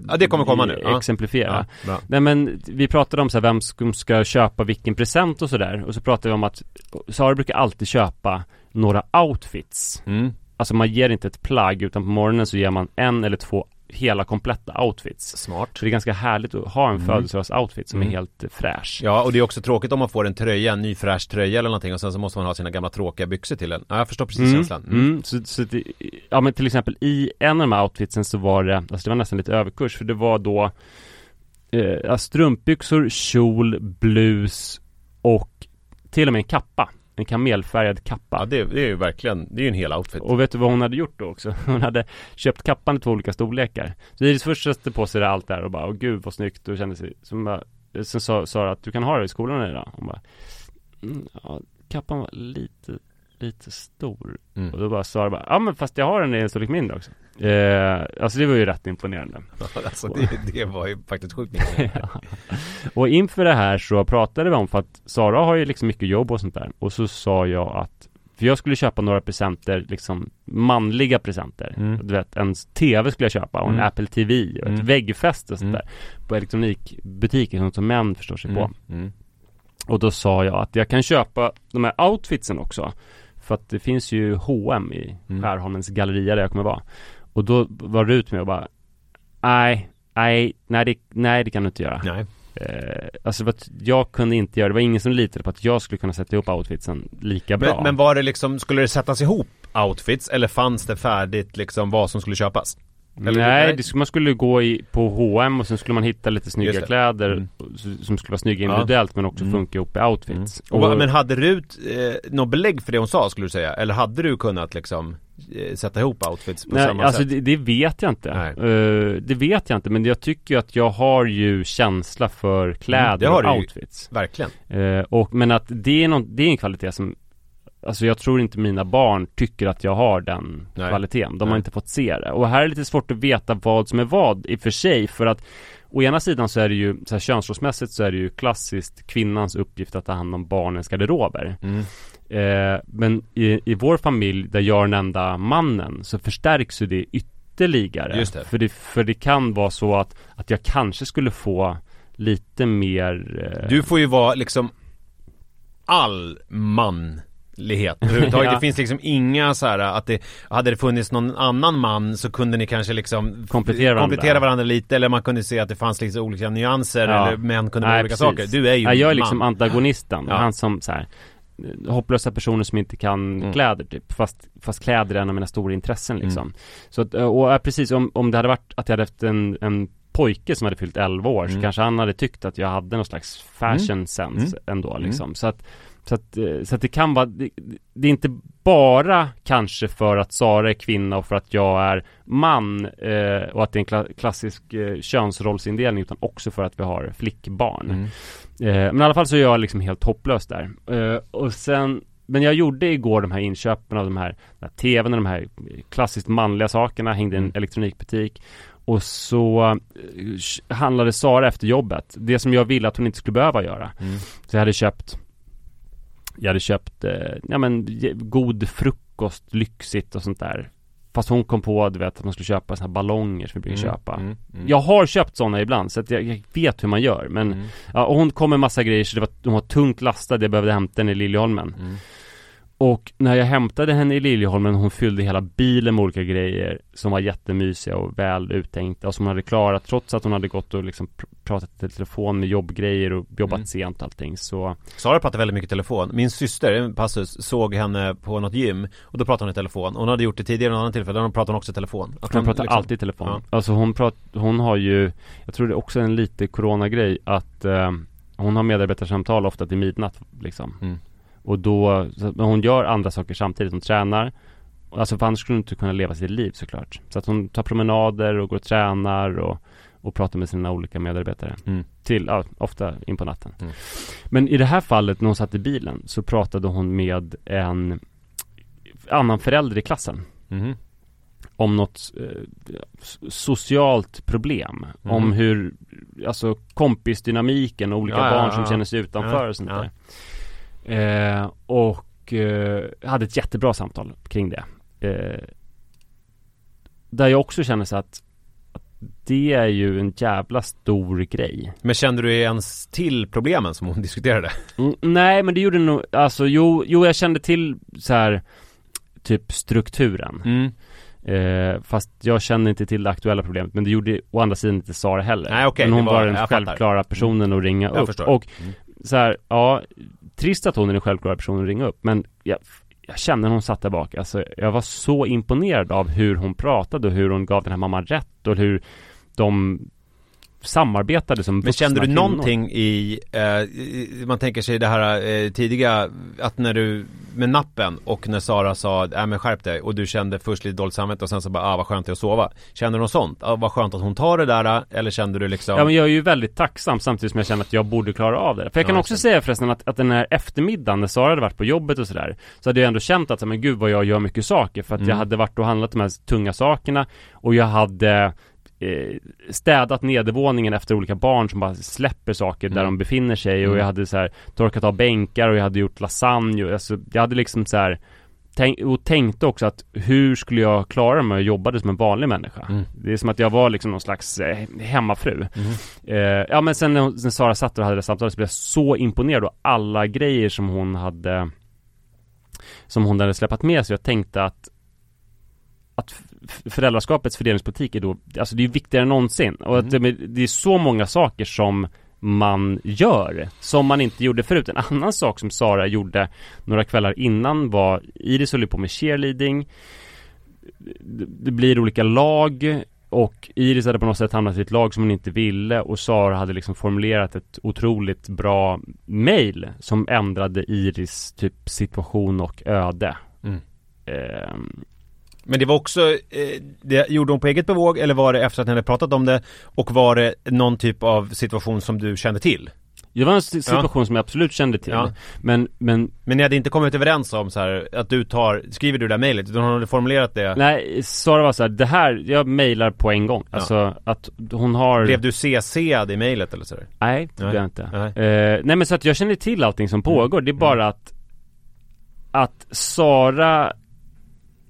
Speaker 2: Ja, det kommer komma nu.
Speaker 1: Exemplifiera
Speaker 2: Ja, bra.
Speaker 1: Nej men vi pratade om så här, vem som ska köpa vilken present och sådär Och så pratade vi om att Sara brukar alltid köpa några outfits
Speaker 2: Mm.
Speaker 1: Alltså man ger inte ett plagg utan på morgonen så ger man en eller två hela kompletta outfits
Speaker 2: Smart.
Speaker 1: Så det är ganska härligt att ha en födelsedagsoutfit som
Speaker 2: Mm.
Speaker 1: är helt fräsch
Speaker 2: Ja, och det är också tråkigt om man får en tröja, en ny fräsch tröja eller någonting och sen så måste man ha sina gamla tråkiga byxor till den. Ja, jag förstår precis
Speaker 1: Mm,
Speaker 2: känslan.
Speaker 1: mm. Så, så det, ja men till exempel i en av de här outfitsen så var det, alltså det var nästan lite överkurs för det var då eh, strumpbyxor, kjol, blus och till och med en kappa. En kamelfärgad kappa.
Speaker 2: Ja, det, det är ju verkligen, det är ju en hel outfit.
Speaker 1: Och vet du vad hon hade gjort då också? Hon hade köpt kappan i två olika storlekar. Så Iris först satte på sig det allt där och bara, åh gud vad snyggt och kände sig som bara, Sen sa Sara att du kan ha det i skolan idag. Hon bara, mm, ja, kappan var lite, lite stor.
Speaker 2: Mm.
Speaker 1: Och då bara Sara bara, ja men fast jag har den i en storlek mindre också. Eh, alltså det var ju rätt imponerande.
Speaker 2: alltså det, det var ju faktiskt sjukt mycket.
Speaker 1: Och inför det här så pratade vi om för att Sara har ju liksom mycket jobb och sånt där. Och så sa jag att för jag skulle köpa några presenter, liksom manliga presenter.
Speaker 2: Mm.
Speaker 1: Du vet, en TV skulle jag köpa och en
Speaker 2: Mm.
Speaker 1: Apple TV och ett
Speaker 2: Mm.
Speaker 1: väggfäste och sånt
Speaker 2: Mm.
Speaker 1: där. På elektronikbutiker, sånt som män förstår sig på.
Speaker 2: Mm. Mm.
Speaker 1: Och då sa jag att jag kan köpa de här outfitsen också. För att det finns ju H&M i. Skärholmens galleria där jag kommer vara. Och då var det ut med och bara Nej, nej, nej det, nej det kan du inte göra.
Speaker 2: Nej.
Speaker 1: Eh, alltså för att jag kunde inte göra det, var ingen som litade på att jag skulle kunna sätta ihop outfitsen lika bra.
Speaker 2: Men, men var det liksom, skulle det sättas ihop outfits eller fanns det färdigt liksom vad som skulle köpas? Eller-
Speaker 1: Nej, det, man skulle gå i, på H&M och sen skulle man hitta lite snygga kläder
Speaker 2: Mm.
Speaker 1: som skulle vara snygga individuellt men också
Speaker 2: Mm.
Speaker 1: funka ihop i outfits.
Speaker 2: Och, vad- men hade Rut eh, något belägg för det hon sa skulle du säga? Eller hade du kunnat liksom sätta ihop outfits på
Speaker 1: Nej,
Speaker 2: samma
Speaker 1: alltså
Speaker 2: sätt?
Speaker 1: det, det vet jag inte. Eh, det vet jag inte, men jag tycker att jag har ju känsla för kläder
Speaker 2: Mm, det har
Speaker 1: och
Speaker 2: ju.
Speaker 1: outfits.
Speaker 2: Verkligen.
Speaker 1: Eh, och, men att det är, någon, det är en kvalitet som Alltså jag tror inte mina barn tycker att jag har den
Speaker 2: Nej.
Speaker 1: kvaliteten. De har
Speaker 2: Nej.
Speaker 1: inte fått se det. Och här är det lite svårt att veta vad som är vad i och för sig. För att å ena sidan så är det ju, så här könsrollsmässigt så är det ju klassiskt kvinnans uppgift att ta hand om barnens garderober.
Speaker 2: Mm.
Speaker 1: Eh, men i, i vår familj där jag är den enda mannen så förstärks ju det ytterligare.
Speaker 2: Just det.
Speaker 1: För det, för det kan vara så att, att jag kanske skulle få lite mer eh,
Speaker 2: Du får ju vara liksom all manlighet överhuvudtaget.
Speaker 1: Ja.
Speaker 2: Det finns liksom inga så här att det Hade det funnits någon annan man så kunde ni kanske liksom
Speaker 1: Komplettera varandra.
Speaker 2: komplettera varandra lite eller man kunde se att det fanns liksom olika nyanser
Speaker 1: Ja.
Speaker 2: eller män kunde vara
Speaker 1: Nej,
Speaker 2: olika
Speaker 1: precis.
Speaker 2: saker. Du är ju
Speaker 1: Nej, jag är
Speaker 2: man.
Speaker 1: liksom antagonisten.
Speaker 2: Ja.
Speaker 1: Han som så här hopplösa personer som inte kan
Speaker 2: Mm.
Speaker 1: kläder typ. Fast, fast kläder är en av mina stora intressen liksom. Så att, och äh, precis om, om det hade varit att jag hade haft en, en pojke som hade fyllt 11 år så
Speaker 2: Mm.
Speaker 1: kanske han hade tyckt att jag hade någon slags fashion
Speaker 2: Mm.
Speaker 1: sense
Speaker 2: Mm.
Speaker 1: ändå
Speaker 2: Mm.
Speaker 1: liksom. Så att så att, eh, så att det kan vara, det, det är inte bara kanske för att Sara är kvinna och för att jag är man eh, och att det är en kla- klassisk eh, könsrollsindelning utan också för att vi har flickbarn.
Speaker 2: Mm.
Speaker 1: Eh, men i alla fall så är jag liksom helt hopplös där. Eh, och sen men jag gjorde igår de här inköpen av de här, den här TVn och de här klassiskt manliga sakerna, hängde i en
Speaker 2: Mm.
Speaker 1: elektronikbutik. Och så eh, handlade Sara efter jobbet, det som jag ville att hon inte skulle behöva göra.
Speaker 2: Mm.
Speaker 1: Så jag hade köpt Jag hade köpt, eh, ja men god frukost, lyxigt och sånt där. Fast hon kom på, du vet, att man skulle köpa såna här ballonger som vi brukar
Speaker 2: Mm,
Speaker 1: köpa.
Speaker 2: mm, mm.
Speaker 1: Jag har köpt sådana ibland, så att jag, jag vet hur man gör. Men
Speaker 2: Mm.
Speaker 1: Ja, och hon kom med massa grejer så det var, hon var tungt lastad, jag behövde hämta henne i Liljeholmen. Och när jag hämtade henne i Liljeholmen, hon fyllde hela bilen med olika grejer som var jättemysiga och väl uttänkta och som hon hade klarat trots att hon hade gått och liksom pr- pratat i telefon med jobbgrejer och jobbat
Speaker 2: Mm.
Speaker 1: sent och allting så
Speaker 2: Sara pratar väldigt mycket i telefon. Min syster, en passus, såg henne på något gym och då pratade hon i telefon. Hon hade gjort det tidigare vid något annat tillfälle, då pratade hon också i telefon. Att
Speaker 1: Hon pratar
Speaker 2: liksom-
Speaker 1: alltid i telefon.
Speaker 2: Ja.
Speaker 1: Alltså hon prat, hon har ju, jag tror det är också en lite coronagrej att eh, hon har medarbetarsamtal ofta till midnatt liksom.
Speaker 2: Mm.
Speaker 1: Och då, men hon gör andra saker samtidigt, hon tränar. Alltså för annars skulle hon inte kunna leva sitt liv såklart. Så att hon tar promenader och går och tränar och, och pratar med sina olika medarbetare.
Speaker 2: Mm.
Speaker 1: Till, ja, ofta in på natten.
Speaker 2: Mm.
Speaker 1: Men i det här fallet när hon satt i bilen så pratade hon med en annan förälder i klassen
Speaker 2: Mhm.
Speaker 1: om något eh, socialt problem.
Speaker 2: Mm.
Speaker 1: Om hur, alltså kompisdynamiken och olika
Speaker 2: Ja, ja,
Speaker 1: barn som
Speaker 2: ja.
Speaker 1: känner sig utanför och sånt där. Eh, och eh, hade ett jättebra samtal kring det. Eh, där jag också känner så att, att det är ju en jävla stor grej.
Speaker 2: Men kände du ens till problemen som hon diskuterade?
Speaker 1: Mm, nej men det gjorde nog, alltså jo, jo jag kände till så här typ strukturen.
Speaker 2: Mm.
Speaker 1: Eh, fast jag kände inte till det aktuella problemet men det gjorde å andra sidan inte Sara heller.
Speaker 2: Nej, okej,
Speaker 1: men hon var,
Speaker 2: var-
Speaker 1: den självklara personen att ringa
Speaker 2: Jag
Speaker 1: upp.
Speaker 2: förstår.
Speaker 1: Och
Speaker 2: Mm.
Speaker 1: så här, ja, trist att hon är den självklara personen att ringa upp men jag, jag kände när hon satt där bak, alltså jag var så imponerad av hur hon pratade och hur hon gav den här mamman rätt och hur de samarbetade som
Speaker 2: Men kände du
Speaker 1: kvinnor.
Speaker 2: någonting i, eh, man tänker sig det här eh, tidiga, att när du, med nappen och när Sara sa, äh men skärp dig och du kände först lite dåligt samvete och sen så bara, ah vad skönt det är att sova. Kände du något sånt? Ah, vad skönt att hon tar det där, eller kände du liksom?
Speaker 1: Ja men jag är ju väldigt tacksam samtidigt som jag känner att jag borde klara av det. För jag kan
Speaker 2: Ja,
Speaker 1: också säga förresten att, att den här eftermiddagen när Sara hade varit på jobbet och sådär Så hade jag ändå känt att, men gud vad jag gör mycket saker för att
Speaker 2: Mm.
Speaker 1: jag hade varit och handlat de här tunga sakerna Och jag hade eh, städat nedervåningen efter olika barn som bara släpper saker där
Speaker 2: Mm.
Speaker 1: de befinner sig och
Speaker 2: Mm.
Speaker 1: jag hade så här torkat av bänkar och jag hade gjort lasagne och alltså, jag hade liksom så här Tänk, och tänkte också att hur skulle jag klara mig och jobbade som en vanlig människa?
Speaker 2: Mm.
Speaker 1: Det är som att jag var liksom någon slags eh, hemmafru
Speaker 2: Mm.
Speaker 1: eh, Ja men sen när, när Sara satt och hade det samtalet så blev jag så imponerad av alla grejer som hon hade Som hon hade släpat med sig. Jag tänkte att Att föräldraskapets fördelningspolitik är då, alltså det är viktigare än någonsin. Och att det, det är så många saker som man gör som man inte gjorde förut. En annan sak som Sara gjorde några kvällar innan var Iris höll på med cheerleading det blir olika lag och Iris hade på något sätt hamnat i ett lag som hon inte ville och Sara hade liksom formulerat ett otroligt bra mail som ändrade Iris typ situation och öde.
Speaker 2: Mm.
Speaker 1: Ehm,
Speaker 2: Men det var också, eh, det gjorde hon på eget bevåg eller var det efter att ni hade pratat om det? Och var det någon typ av situation som du kände till?
Speaker 1: det var en si- situation som jag absolut kände till.
Speaker 2: Ja.
Speaker 1: Men, men
Speaker 2: Men ni hade inte kommit överens om så här att du tar, skriver du det där mejlet? Utan hon hade formulerat det?
Speaker 1: nej, Sara var så här, det här, jag mailar på en gång. Alltså att hon har
Speaker 2: Blev du CC'ad i mejlet eller sådär?
Speaker 1: Nej, det blev jag inte.
Speaker 2: Nej.
Speaker 1: Eh, nej men så att jag känner till allting som pågår. Det är bara att Att Sara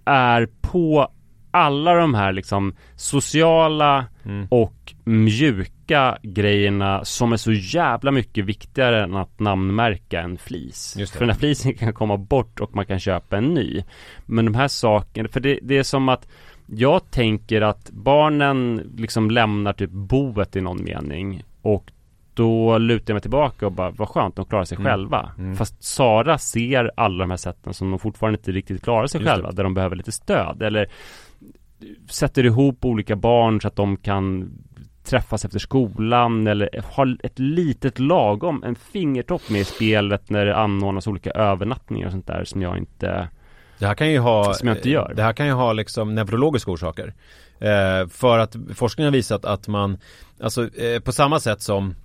Speaker 1: är på alla de här liksom sociala
Speaker 2: Mm.
Speaker 1: och mjuka grejerna som är så jävla mycket viktigare än att namnmärka en flis. För den här flisen kan komma bort och man kan köpa en ny. Men de här sakerna, för det, det är som att jag tänker att barnen liksom lämnar typ boet i någon mening och då lutar jag mig tillbaka och bara, vad skönt, de klarar sig
Speaker 2: Mm.
Speaker 1: själva.
Speaker 2: Mm.
Speaker 1: Fast Sara ser alla de här sätten som de fortfarande inte riktigt klarar sig
Speaker 2: Just det.
Speaker 1: själva, där de behöver lite stöd. Eller sätter ihop olika barn så att de kan träffas efter skolan eller ha ett litet lagom, en fingertopp med i spelet när det anordnas olika övernattningar och sånt där som jag inte
Speaker 2: Det här kan ju ha
Speaker 1: Som jag inte gör.
Speaker 2: Det här kan ju ha liksom neurologiska orsaker eh, För att forskningen har visat att man Alltså eh, på samma sätt som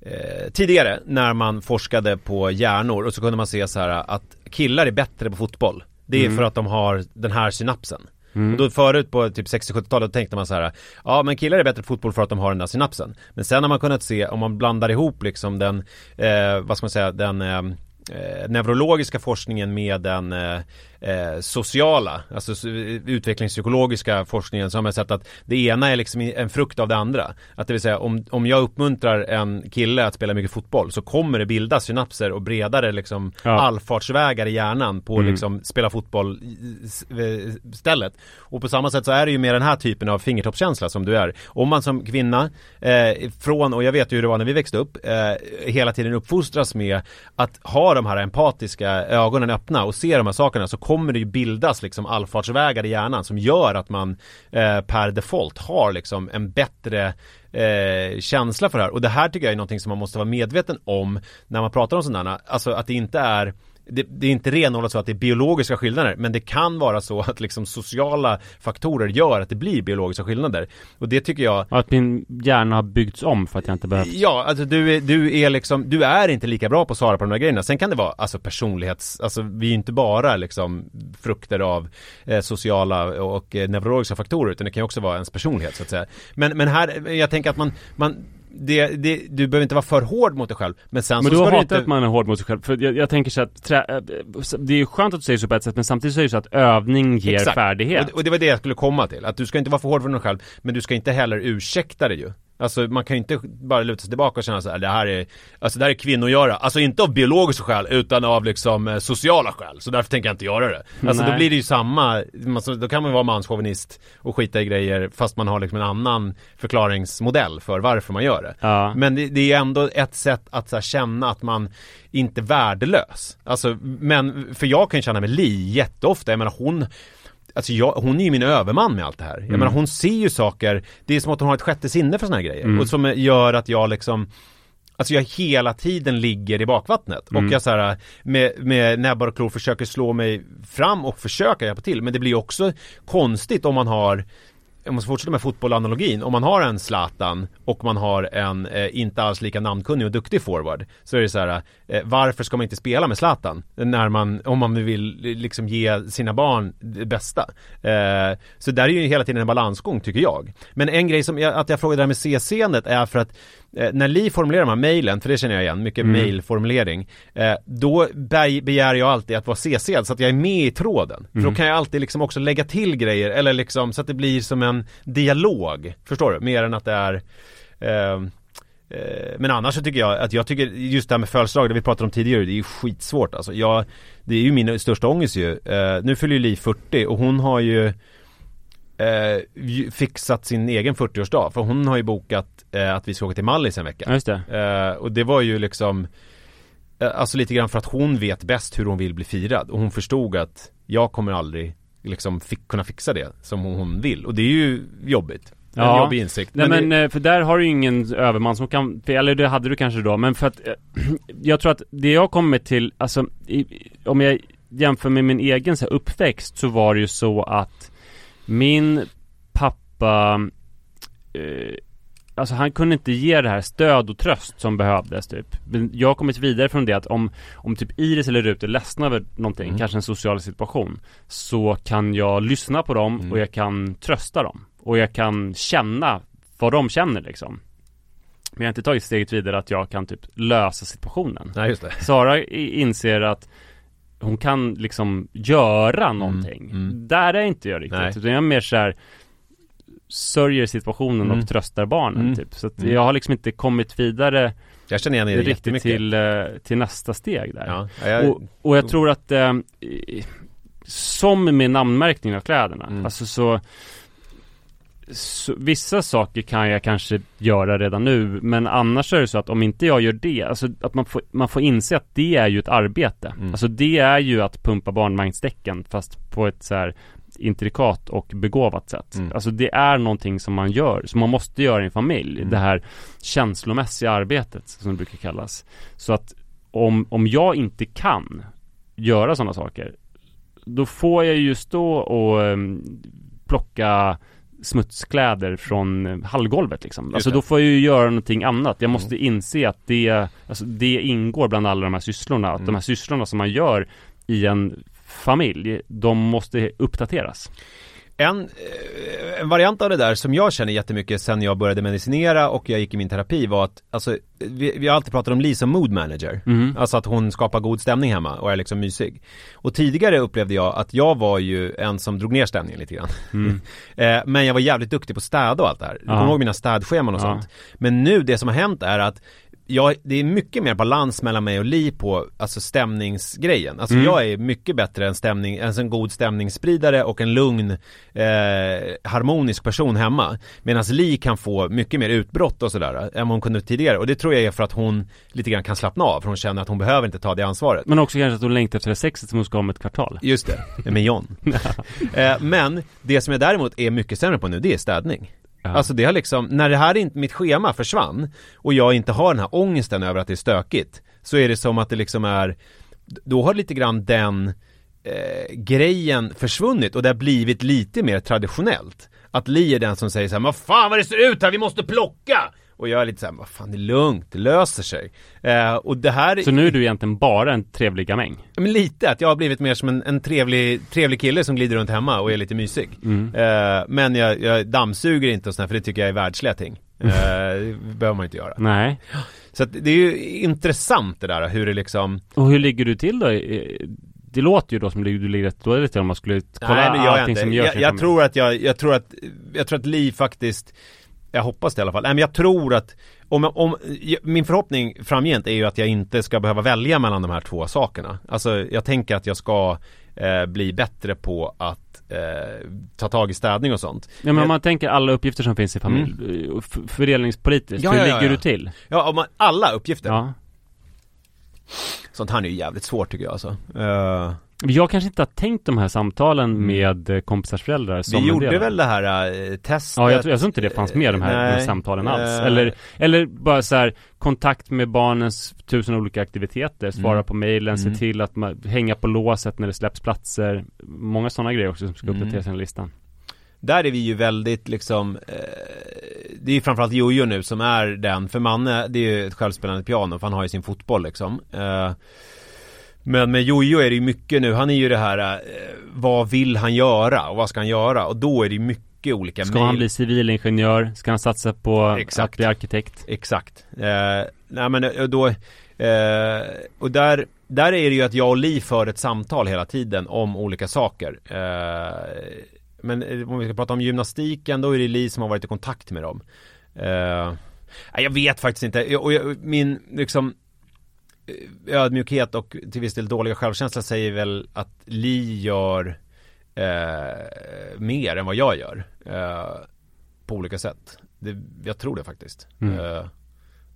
Speaker 2: eh, Tidigare när man forskade på hjärnor och så kunde man se så här att killar är bättre på fotboll Det är
Speaker 1: Mm.
Speaker 2: för att de har den här synapsen
Speaker 1: Mm.
Speaker 2: och då förut på typ 60-70-talet tänkte man så här Ja men killar är bättre på fotboll för att de har den där synapsen Men sen har man kunnat se om man blandar ihop liksom den eh, Vad ska man säga den eh, eh, neurologiska forskningen med den eh, eh, sociala, alltså utvecklingspsykologiska forskningen så har man sett att det ena är liksom en frukt av det andra. Att det vill säga om, om jag uppmuntrar en kille att spela mycket fotboll så kommer det bildas synapser och bredare liksom
Speaker 1: Ja.
Speaker 2: allfartsvägar i hjärnan på
Speaker 1: Mm.
Speaker 2: liksom spela fotboll eh, stället. Och på samma sätt så är det ju med den här typen av fingertoppskänsla som du är. Om man som kvinna eh, från, och jag vet ju hur det var när vi växte upp, eh, hela tiden uppfostras med att ha de här empatiska ögonen öppna och se de här sakerna så kommer det ju bildas liksom allfartsvägar i hjärnan som gör att man eh, per default har liksom en bättre eh, känsla för det här. Och det här tycker jag är någonting som man måste vara medveten om när man pratar om sådana, alltså att det inte är det, det är inte renodlat så att det är biologiska skillnader men det kan vara så att liksom sociala faktorer gör att det blir biologiska skillnader. Och det tycker jag
Speaker 1: Att min hjärna har byggts om för att jag inte behövt
Speaker 2: Ja, alltså du är, du är liksom, du är inte lika bra på att svara på de där grejerna. Sen kan det vara, alltså personlighets, alltså vi är ju inte bara liksom frukter av eh, sociala och eh, neurologiska faktorer utan det kan ju också vara ens personlighet så att säga. Men, men här, jag tänker att man, man det, det, du behöver inte vara för hård mot dig själv Men sen
Speaker 1: Men
Speaker 2: så
Speaker 1: du
Speaker 2: ska
Speaker 1: hatar
Speaker 2: du inte
Speaker 1: att man är hård mot sig själv, för jag, jag tänker så att trä, äh, Det är ju skönt att du säger så på ett sätt men samtidigt så är det så att övning ger
Speaker 2: Exakt.
Speaker 1: färdighet
Speaker 2: Och, och det var det jag skulle komma till, att du ska inte vara för hård för dig själv Men du ska inte heller ursäkta dig ju Alltså man kan ju inte bara luta sig tillbaka och känna så här, det här är, alltså det här är kvinnogöra Alltså inte av biologiska skäl utan av liksom eh, sociala skäl. Så därför tänker jag inte göra det. Alltså då
Speaker 1: Nej.
Speaker 2: blir det ju samma, alltså, då kan man vara manschauvinist och skita i grejer Fast man har liksom en annan förklaringsmodell för varför man gör det.
Speaker 1: Ja.
Speaker 2: Men det, det är ändå ett sätt att här, känna att man inte är värdelös. Alltså, men för jag kan känna mig Li jätteofta, jag menar hon Alltså jag, hon är ju min överman med allt det här. Jag menar hon ser ju saker, det är som att hon har ett sjätte sinne för såna här grejer. Och som gör att jag liksom Alltså jag hela tiden ligger i bakvattnet. Och jag så här med, med näbbar och klor försöker slå mig fram och försöka hjälpa till. Men det blir också konstigt om man har jag måste fortsätta med fotbollanalogin. Om man har en Zlatan och man har en eh, inte alls lika namnkunnig och duktig forward så är det så här, eh, varför ska man inte spela med Zlatan? När man, om man vill liksom ge sina barn det bästa. Eh, så där är ju hela tiden en balansgång tycker jag. Men en grej som jag, att jag frågade det här med C-scenet är för att eh, när Li formulerar de här mejlen, för det känner jag igen, mycket mejlformulering, eh, då be- begär jag alltid att vara CC'ad så att jag är med i tråden. För då kan jag alltid liksom också lägga till grejer, eller liksom så att det blir som en dialog, förstår du? Mer än att det är eh, eh, men annars så tycker jag att jag tycker just det här med födelsedag, det vi pratade om tidigare, det är ju skitsvårt alltså. Jag, det är ju min största ångest ju. Eh, nu fyller ju Li 40 och hon har ju eh, fixat sin egen 40-årsdag. För hon har ju bokat eh, att vi ska åka till Mallis en vecka.
Speaker 1: Just det.
Speaker 2: Eh, och det var ju liksom eh, Alltså lite grann för att hon vet bäst hur hon vill bli firad och hon förstod att jag kommer aldrig liksom fick, kunna fixa det som hon, vill och det är ju jobbigt. En
Speaker 1: Ja.
Speaker 2: jobbig insikt.
Speaker 1: Nej men,
Speaker 2: det,
Speaker 1: eh, för där har du ju ingen överman som kan, eller det hade du kanske då, men för att eh, Jag tror att det jag kommer till, alltså i- om jag jämför med min egen så här, uppväxt så var det ju så att Min pappa eh, Alltså han kunde inte ge det här stöd och tröst som behövdes typ. Men jag har kommit vidare från det att om Om typ Iris eller Rut är ledsna över någonting, kanske en social situation Så kan jag lyssna på dem och jag kan trösta dem. Och jag kan känna vad de känner liksom. Men jag har inte tagit steget vidare att jag kan typ lösa situationen.
Speaker 2: Nej just det.
Speaker 1: Sara inser att hon kan liksom göra någonting. Där är inte jag riktigt.
Speaker 2: Nej.
Speaker 1: Utan jag är mer så här sörjer situationen
Speaker 2: Mm.
Speaker 1: och tröstar barnen
Speaker 2: Mm.
Speaker 1: typ. Så att jag har liksom inte kommit vidare
Speaker 2: Jag känner igen det
Speaker 1: riktigt till, eh, till nästa steg där.
Speaker 2: Ja, jag,
Speaker 1: Och, och jag tror att eh, Som med namnmärkningen av kläderna
Speaker 2: Mm.
Speaker 1: Alltså så, så Vissa saker kan jag kanske göra redan nu Men annars är det så att om inte jag gör det Alltså att man får, man får inse att det är ju ett arbete
Speaker 2: Mm.
Speaker 1: Alltså det är ju att pumpa barnvagnsdäcken Fast på ett så här intrikat och begåvat sätt
Speaker 2: Mm.
Speaker 1: Alltså det är någonting som man gör Som man måste göra i en familj
Speaker 2: Mm.
Speaker 1: Det här känslomässiga arbetet Som det brukar kallas Så att om, om jag inte kan göra sådana saker Då får jag ju stå och um, plocka smutskläder från eh, hallgolvet liksom. Alltså.
Speaker 2: Mm.
Speaker 1: då får jag ju göra någonting annat. Jag måste inse att det, alltså det ingår bland alla de här sysslorna. Att
Speaker 2: Mm.
Speaker 1: de här sysslorna som man gör i en familj, de måste uppdateras.
Speaker 2: En, eh, en variant av det där som jag känner jättemycket sen jag började medicinera och jag gick i min terapi var att Alltså vi, vi har alltid pratat om Li som mood manager. Alltså att hon skapar god stämning hemma och är liksom mysig. Och tidigare upplevde jag att jag var ju en som drog ner stämningen lite grann. Eh, Men jag var jävligt duktig på städa och allt det här. Du kommer ihåg mina städscheman och
Speaker 1: Ja.
Speaker 2: sånt. Men nu det som har hänt är att jag, det är mycket mer balans mellan mig och Li på alltså stämningsgrejen. Alltså jag är mycket bättre än stämning, än en god stämningsspridare och en lugn eh, harmonisk person hemma. Medan Li kan få mycket mer utbrott och sådär än vad hon kunde tidigare. Och det tror jag är för att hon lite grann kan slappna av. För hon känner att hon behöver inte ta det ansvaret.
Speaker 1: Men också kanske att hon längtar efter det sexet som hon ska ha om ett kvartal.
Speaker 2: Just det, med John. eh, men det som jag däremot är mycket sämre på nu, det är städning. Alltså det har liksom, när det här inte, mitt schema försvann och jag inte har den här ångesten över att det är stökigt Så är det som att det liksom är Då har lite grann den eh, grejen försvunnit och det har blivit lite mer traditionellt Att Li är den som säger så här, vad fan vad det ser ut här, vi måste plocka! Och jag är lite såhär, vad fan det är lugnt, det löser sig eh, Och det här
Speaker 1: Så nu är du egentligen bara en trevlig gamäng.
Speaker 2: men lite, att jag har blivit mer som en, en trevlig, trevlig kille som glider runt hemma och är lite mysig.
Speaker 1: Mm.
Speaker 2: Eh, men jag, jag dammsuger inte och sådär, för det tycker jag är världsliga ting. Eh, det behöver man inte göra.
Speaker 1: Nej.
Speaker 2: Så att det är ju intressant det där hur det liksom
Speaker 1: Och hur ligger du till då? Eh, Det låter ju då som du ligger rätt dåligt till om man skulle kolla
Speaker 2: Nej jag är
Speaker 1: allting
Speaker 2: inte.
Speaker 1: som görs
Speaker 2: Jag, jag tror att jag, jag tror att, jag tror att Li faktiskt jag hoppas det i alla fall. Nej men jag tror att om, om, min förhoppning framgent är ju att jag inte ska behöva välja mellan de här två sakerna. Alltså jag tänker att jag ska eh, bli bättre på att eh, ta tag i städning och sånt.
Speaker 1: Ja men om man tänker alla uppgifter som finns i familj, eh, f- fördelningspolitiskt,
Speaker 2: Ja,
Speaker 1: hur
Speaker 2: ja,
Speaker 1: ligger
Speaker 2: ja.
Speaker 1: du till?
Speaker 2: Ja, om man, alla uppgifter.
Speaker 1: Ja.
Speaker 2: Sånt här är ju jävligt svårt tycker jag alltså. Eh,
Speaker 1: Jag kanske inte har tänkt de här samtalen med eh, kompisars föräldrar som
Speaker 2: Mm. vi gjorde väl det här eh, testet.
Speaker 1: Ja, jag tror, jag tror inte det fanns med de här
Speaker 2: Nej,
Speaker 1: med samtalen alls.
Speaker 2: eh,
Speaker 1: Eller, eller bara så här kontakt med barnens tusen olika aktiviteter, svara
Speaker 2: Mm.
Speaker 1: på mejlen, se
Speaker 2: Mm.
Speaker 1: till att man, hänga på låset när det släpps platser. Många sådana grejer också som ska
Speaker 2: Mm.
Speaker 1: uppdateras i den listan.
Speaker 2: Där är vi ju väldigt liksom eh, Det är ju framförallt Jojo nu som är den För Manne, det är ju ett självspelande piano för han har ju sin fotboll liksom eh, Men med Jojo är det ju mycket nu, han är ju det här eh, Vad vill han göra och vad ska han göra? Och då är det ju mycket olika
Speaker 1: Ska han bli civilingenjör? Ska han satsa på
Speaker 2: Exakt.
Speaker 1: att bli arkitekt?
Speaker 2: Exakt. Eh, nej men eh, då, eh, och där, där är det ju att jag och Li för ett samtal hela tiden om olika saker. Eh, men eh, om vi ska prata om gymnastiken, då är det Li som har varit i kontakt med dem. Jag vet faktiskt inte, och jag, min liksom ödmjukhet och till viss del dåliga självkänsla säger väl att Li gör eh, mer än vad jag gör. Eh, på olika sätt. Det, jag tror det faktiskt.
Speaker 1: Mm.
Speaker 2: Eh,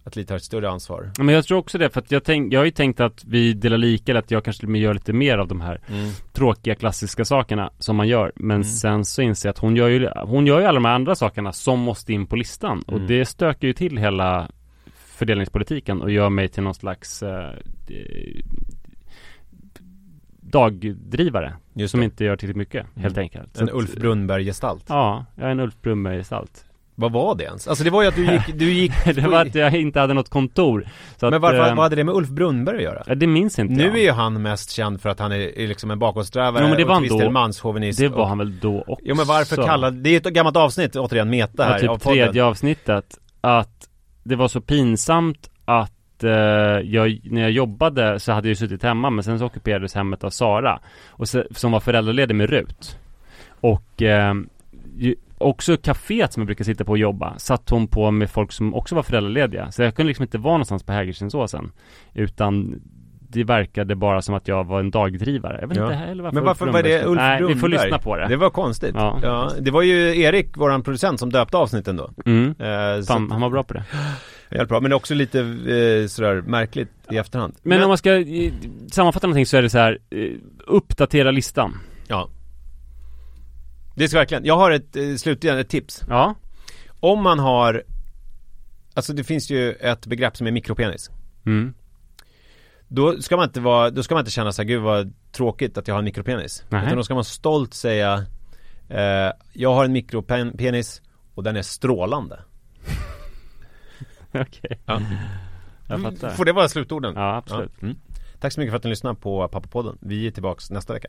Speaker 2: att Li tar ett större ansvar.
Speaker 1: Men jag tror också det, för att jag, tänk, jag har ju tänkt att vi delar lika, eller att jag kanske gör lite mer av de här
Speaker 2: Mm.
Speaker 1: tråkiga klassiska sakerna som man gör. Men
Speaker 2: Mm.
Speaker 1: sen så inser jag att hon gör ju, hon gör ju alla de här andra sakerna som måste in på listan. Och
Speaker 2: Mm.
Speaker 1: det stökar ju till hela fördelningspolitiken och gör mig till någon slags eh, dagdrivare.
Speaker 2: Just
Speaker 1: som
Speaker 2: det.
Speaker 1: inte gör tillräckligt mycket, helt enkelt. Så
Speaker 2: En
Speaker 1: att-
Speaker 2: Ulf Brunnberg-gestalt.
Speaker 1: Ja, jag är en Ulf Brunnberg-gestalt.
Speaker 2: Vad var det ens? Alltså det var ju att du gick, du gick
Speaker 1: det var att jag inte hade något kontor.
Speaker 2: Men
Speaker 1: att,
Speaker 2: varför,
Speaker 1: eh,
Speaker 2: vad hade det med Ulf Brunnberg att göra?
Speaker 1: ja, Det minns inte
Speaker 2: Nu
Speaker 1: jag.
Speaker 2: är ju han mest känd för att han är, är liksom en bakåtsträvare
Speaker 1: Jo, men det var
Speaker 2: och till viss del
Speaker 1: Det var han väl då också?
Speaker 2: Jo men varför kallade, det är ett gammalt avsnitt återigen, meta här
Speaker 1: ja, typ
Speaker 2: av
Speaker 1: tredje avsnittet Att det var så pinsamt att eh, jag, när jag jobbade så hade jag ju suttit hemma men sen så ockuperades hemmet av Sara och så, Som var föräldraledig med Rut. Och eh, också kaféet som jag brukar sitta på och jobba satt hon på med folk som också var föräldralediga. Så jag kunde liksom inte vara någonstans på Hägerstensåsen Utan det verkade bara som att jag var en dagdrivare. Jag vet
Speaker 2: Ja.
Speaker 1: inte heller varför
Speaker 2: Men varför var det Ulf
Speaker 1: Nej, vi får lyssna på det.
Speaker 2: Det var konstigt.
Speaker 1: Ja.
Speaker 2: Ja. det var ju Erik, våran producent, som döpte avsnitten då.
Speaker 1: Mm.
Speaker 2: Eh,
Speaker 1: Fan, han var bra på det.
Speaker 2: Helt bra, men det är också lite eh, sådär märkligt i efterhand.
Speaker 1: Men, om man ska eh, sammanfatta någonting så är det så här, eh, uppdatera listan.
Speaker 2: Ja. Det ska verkligen, jag har ett eh, slutligen ett tips.
Speaker 1: Ja.
Speaker 2: Om man har, alltså det finns ju ett begrepp som är mikropenis.
Speaker 1: Mm.
Speaker 2: Då ska man inte vara, då ska man inte känna så här, gud vad tråkigt att jag har en mikropenis.
Speaker 1: Nej.
Speaker 2: Utan då ska man stolt säga, eh, jag har en mikropenis och den är strålande.
Speaker 1: Okej.
Speaker 2: Ja.
Speaker 1: Jag fattar.
Speaker 2: Får det vara slutorden?
Speaker 1: Ja, absolut.
Speaker 2: Ja. Mm. Tack så mycket för att ni lyssnade på Pappapodden. Vi är tillbaks nästa vecka.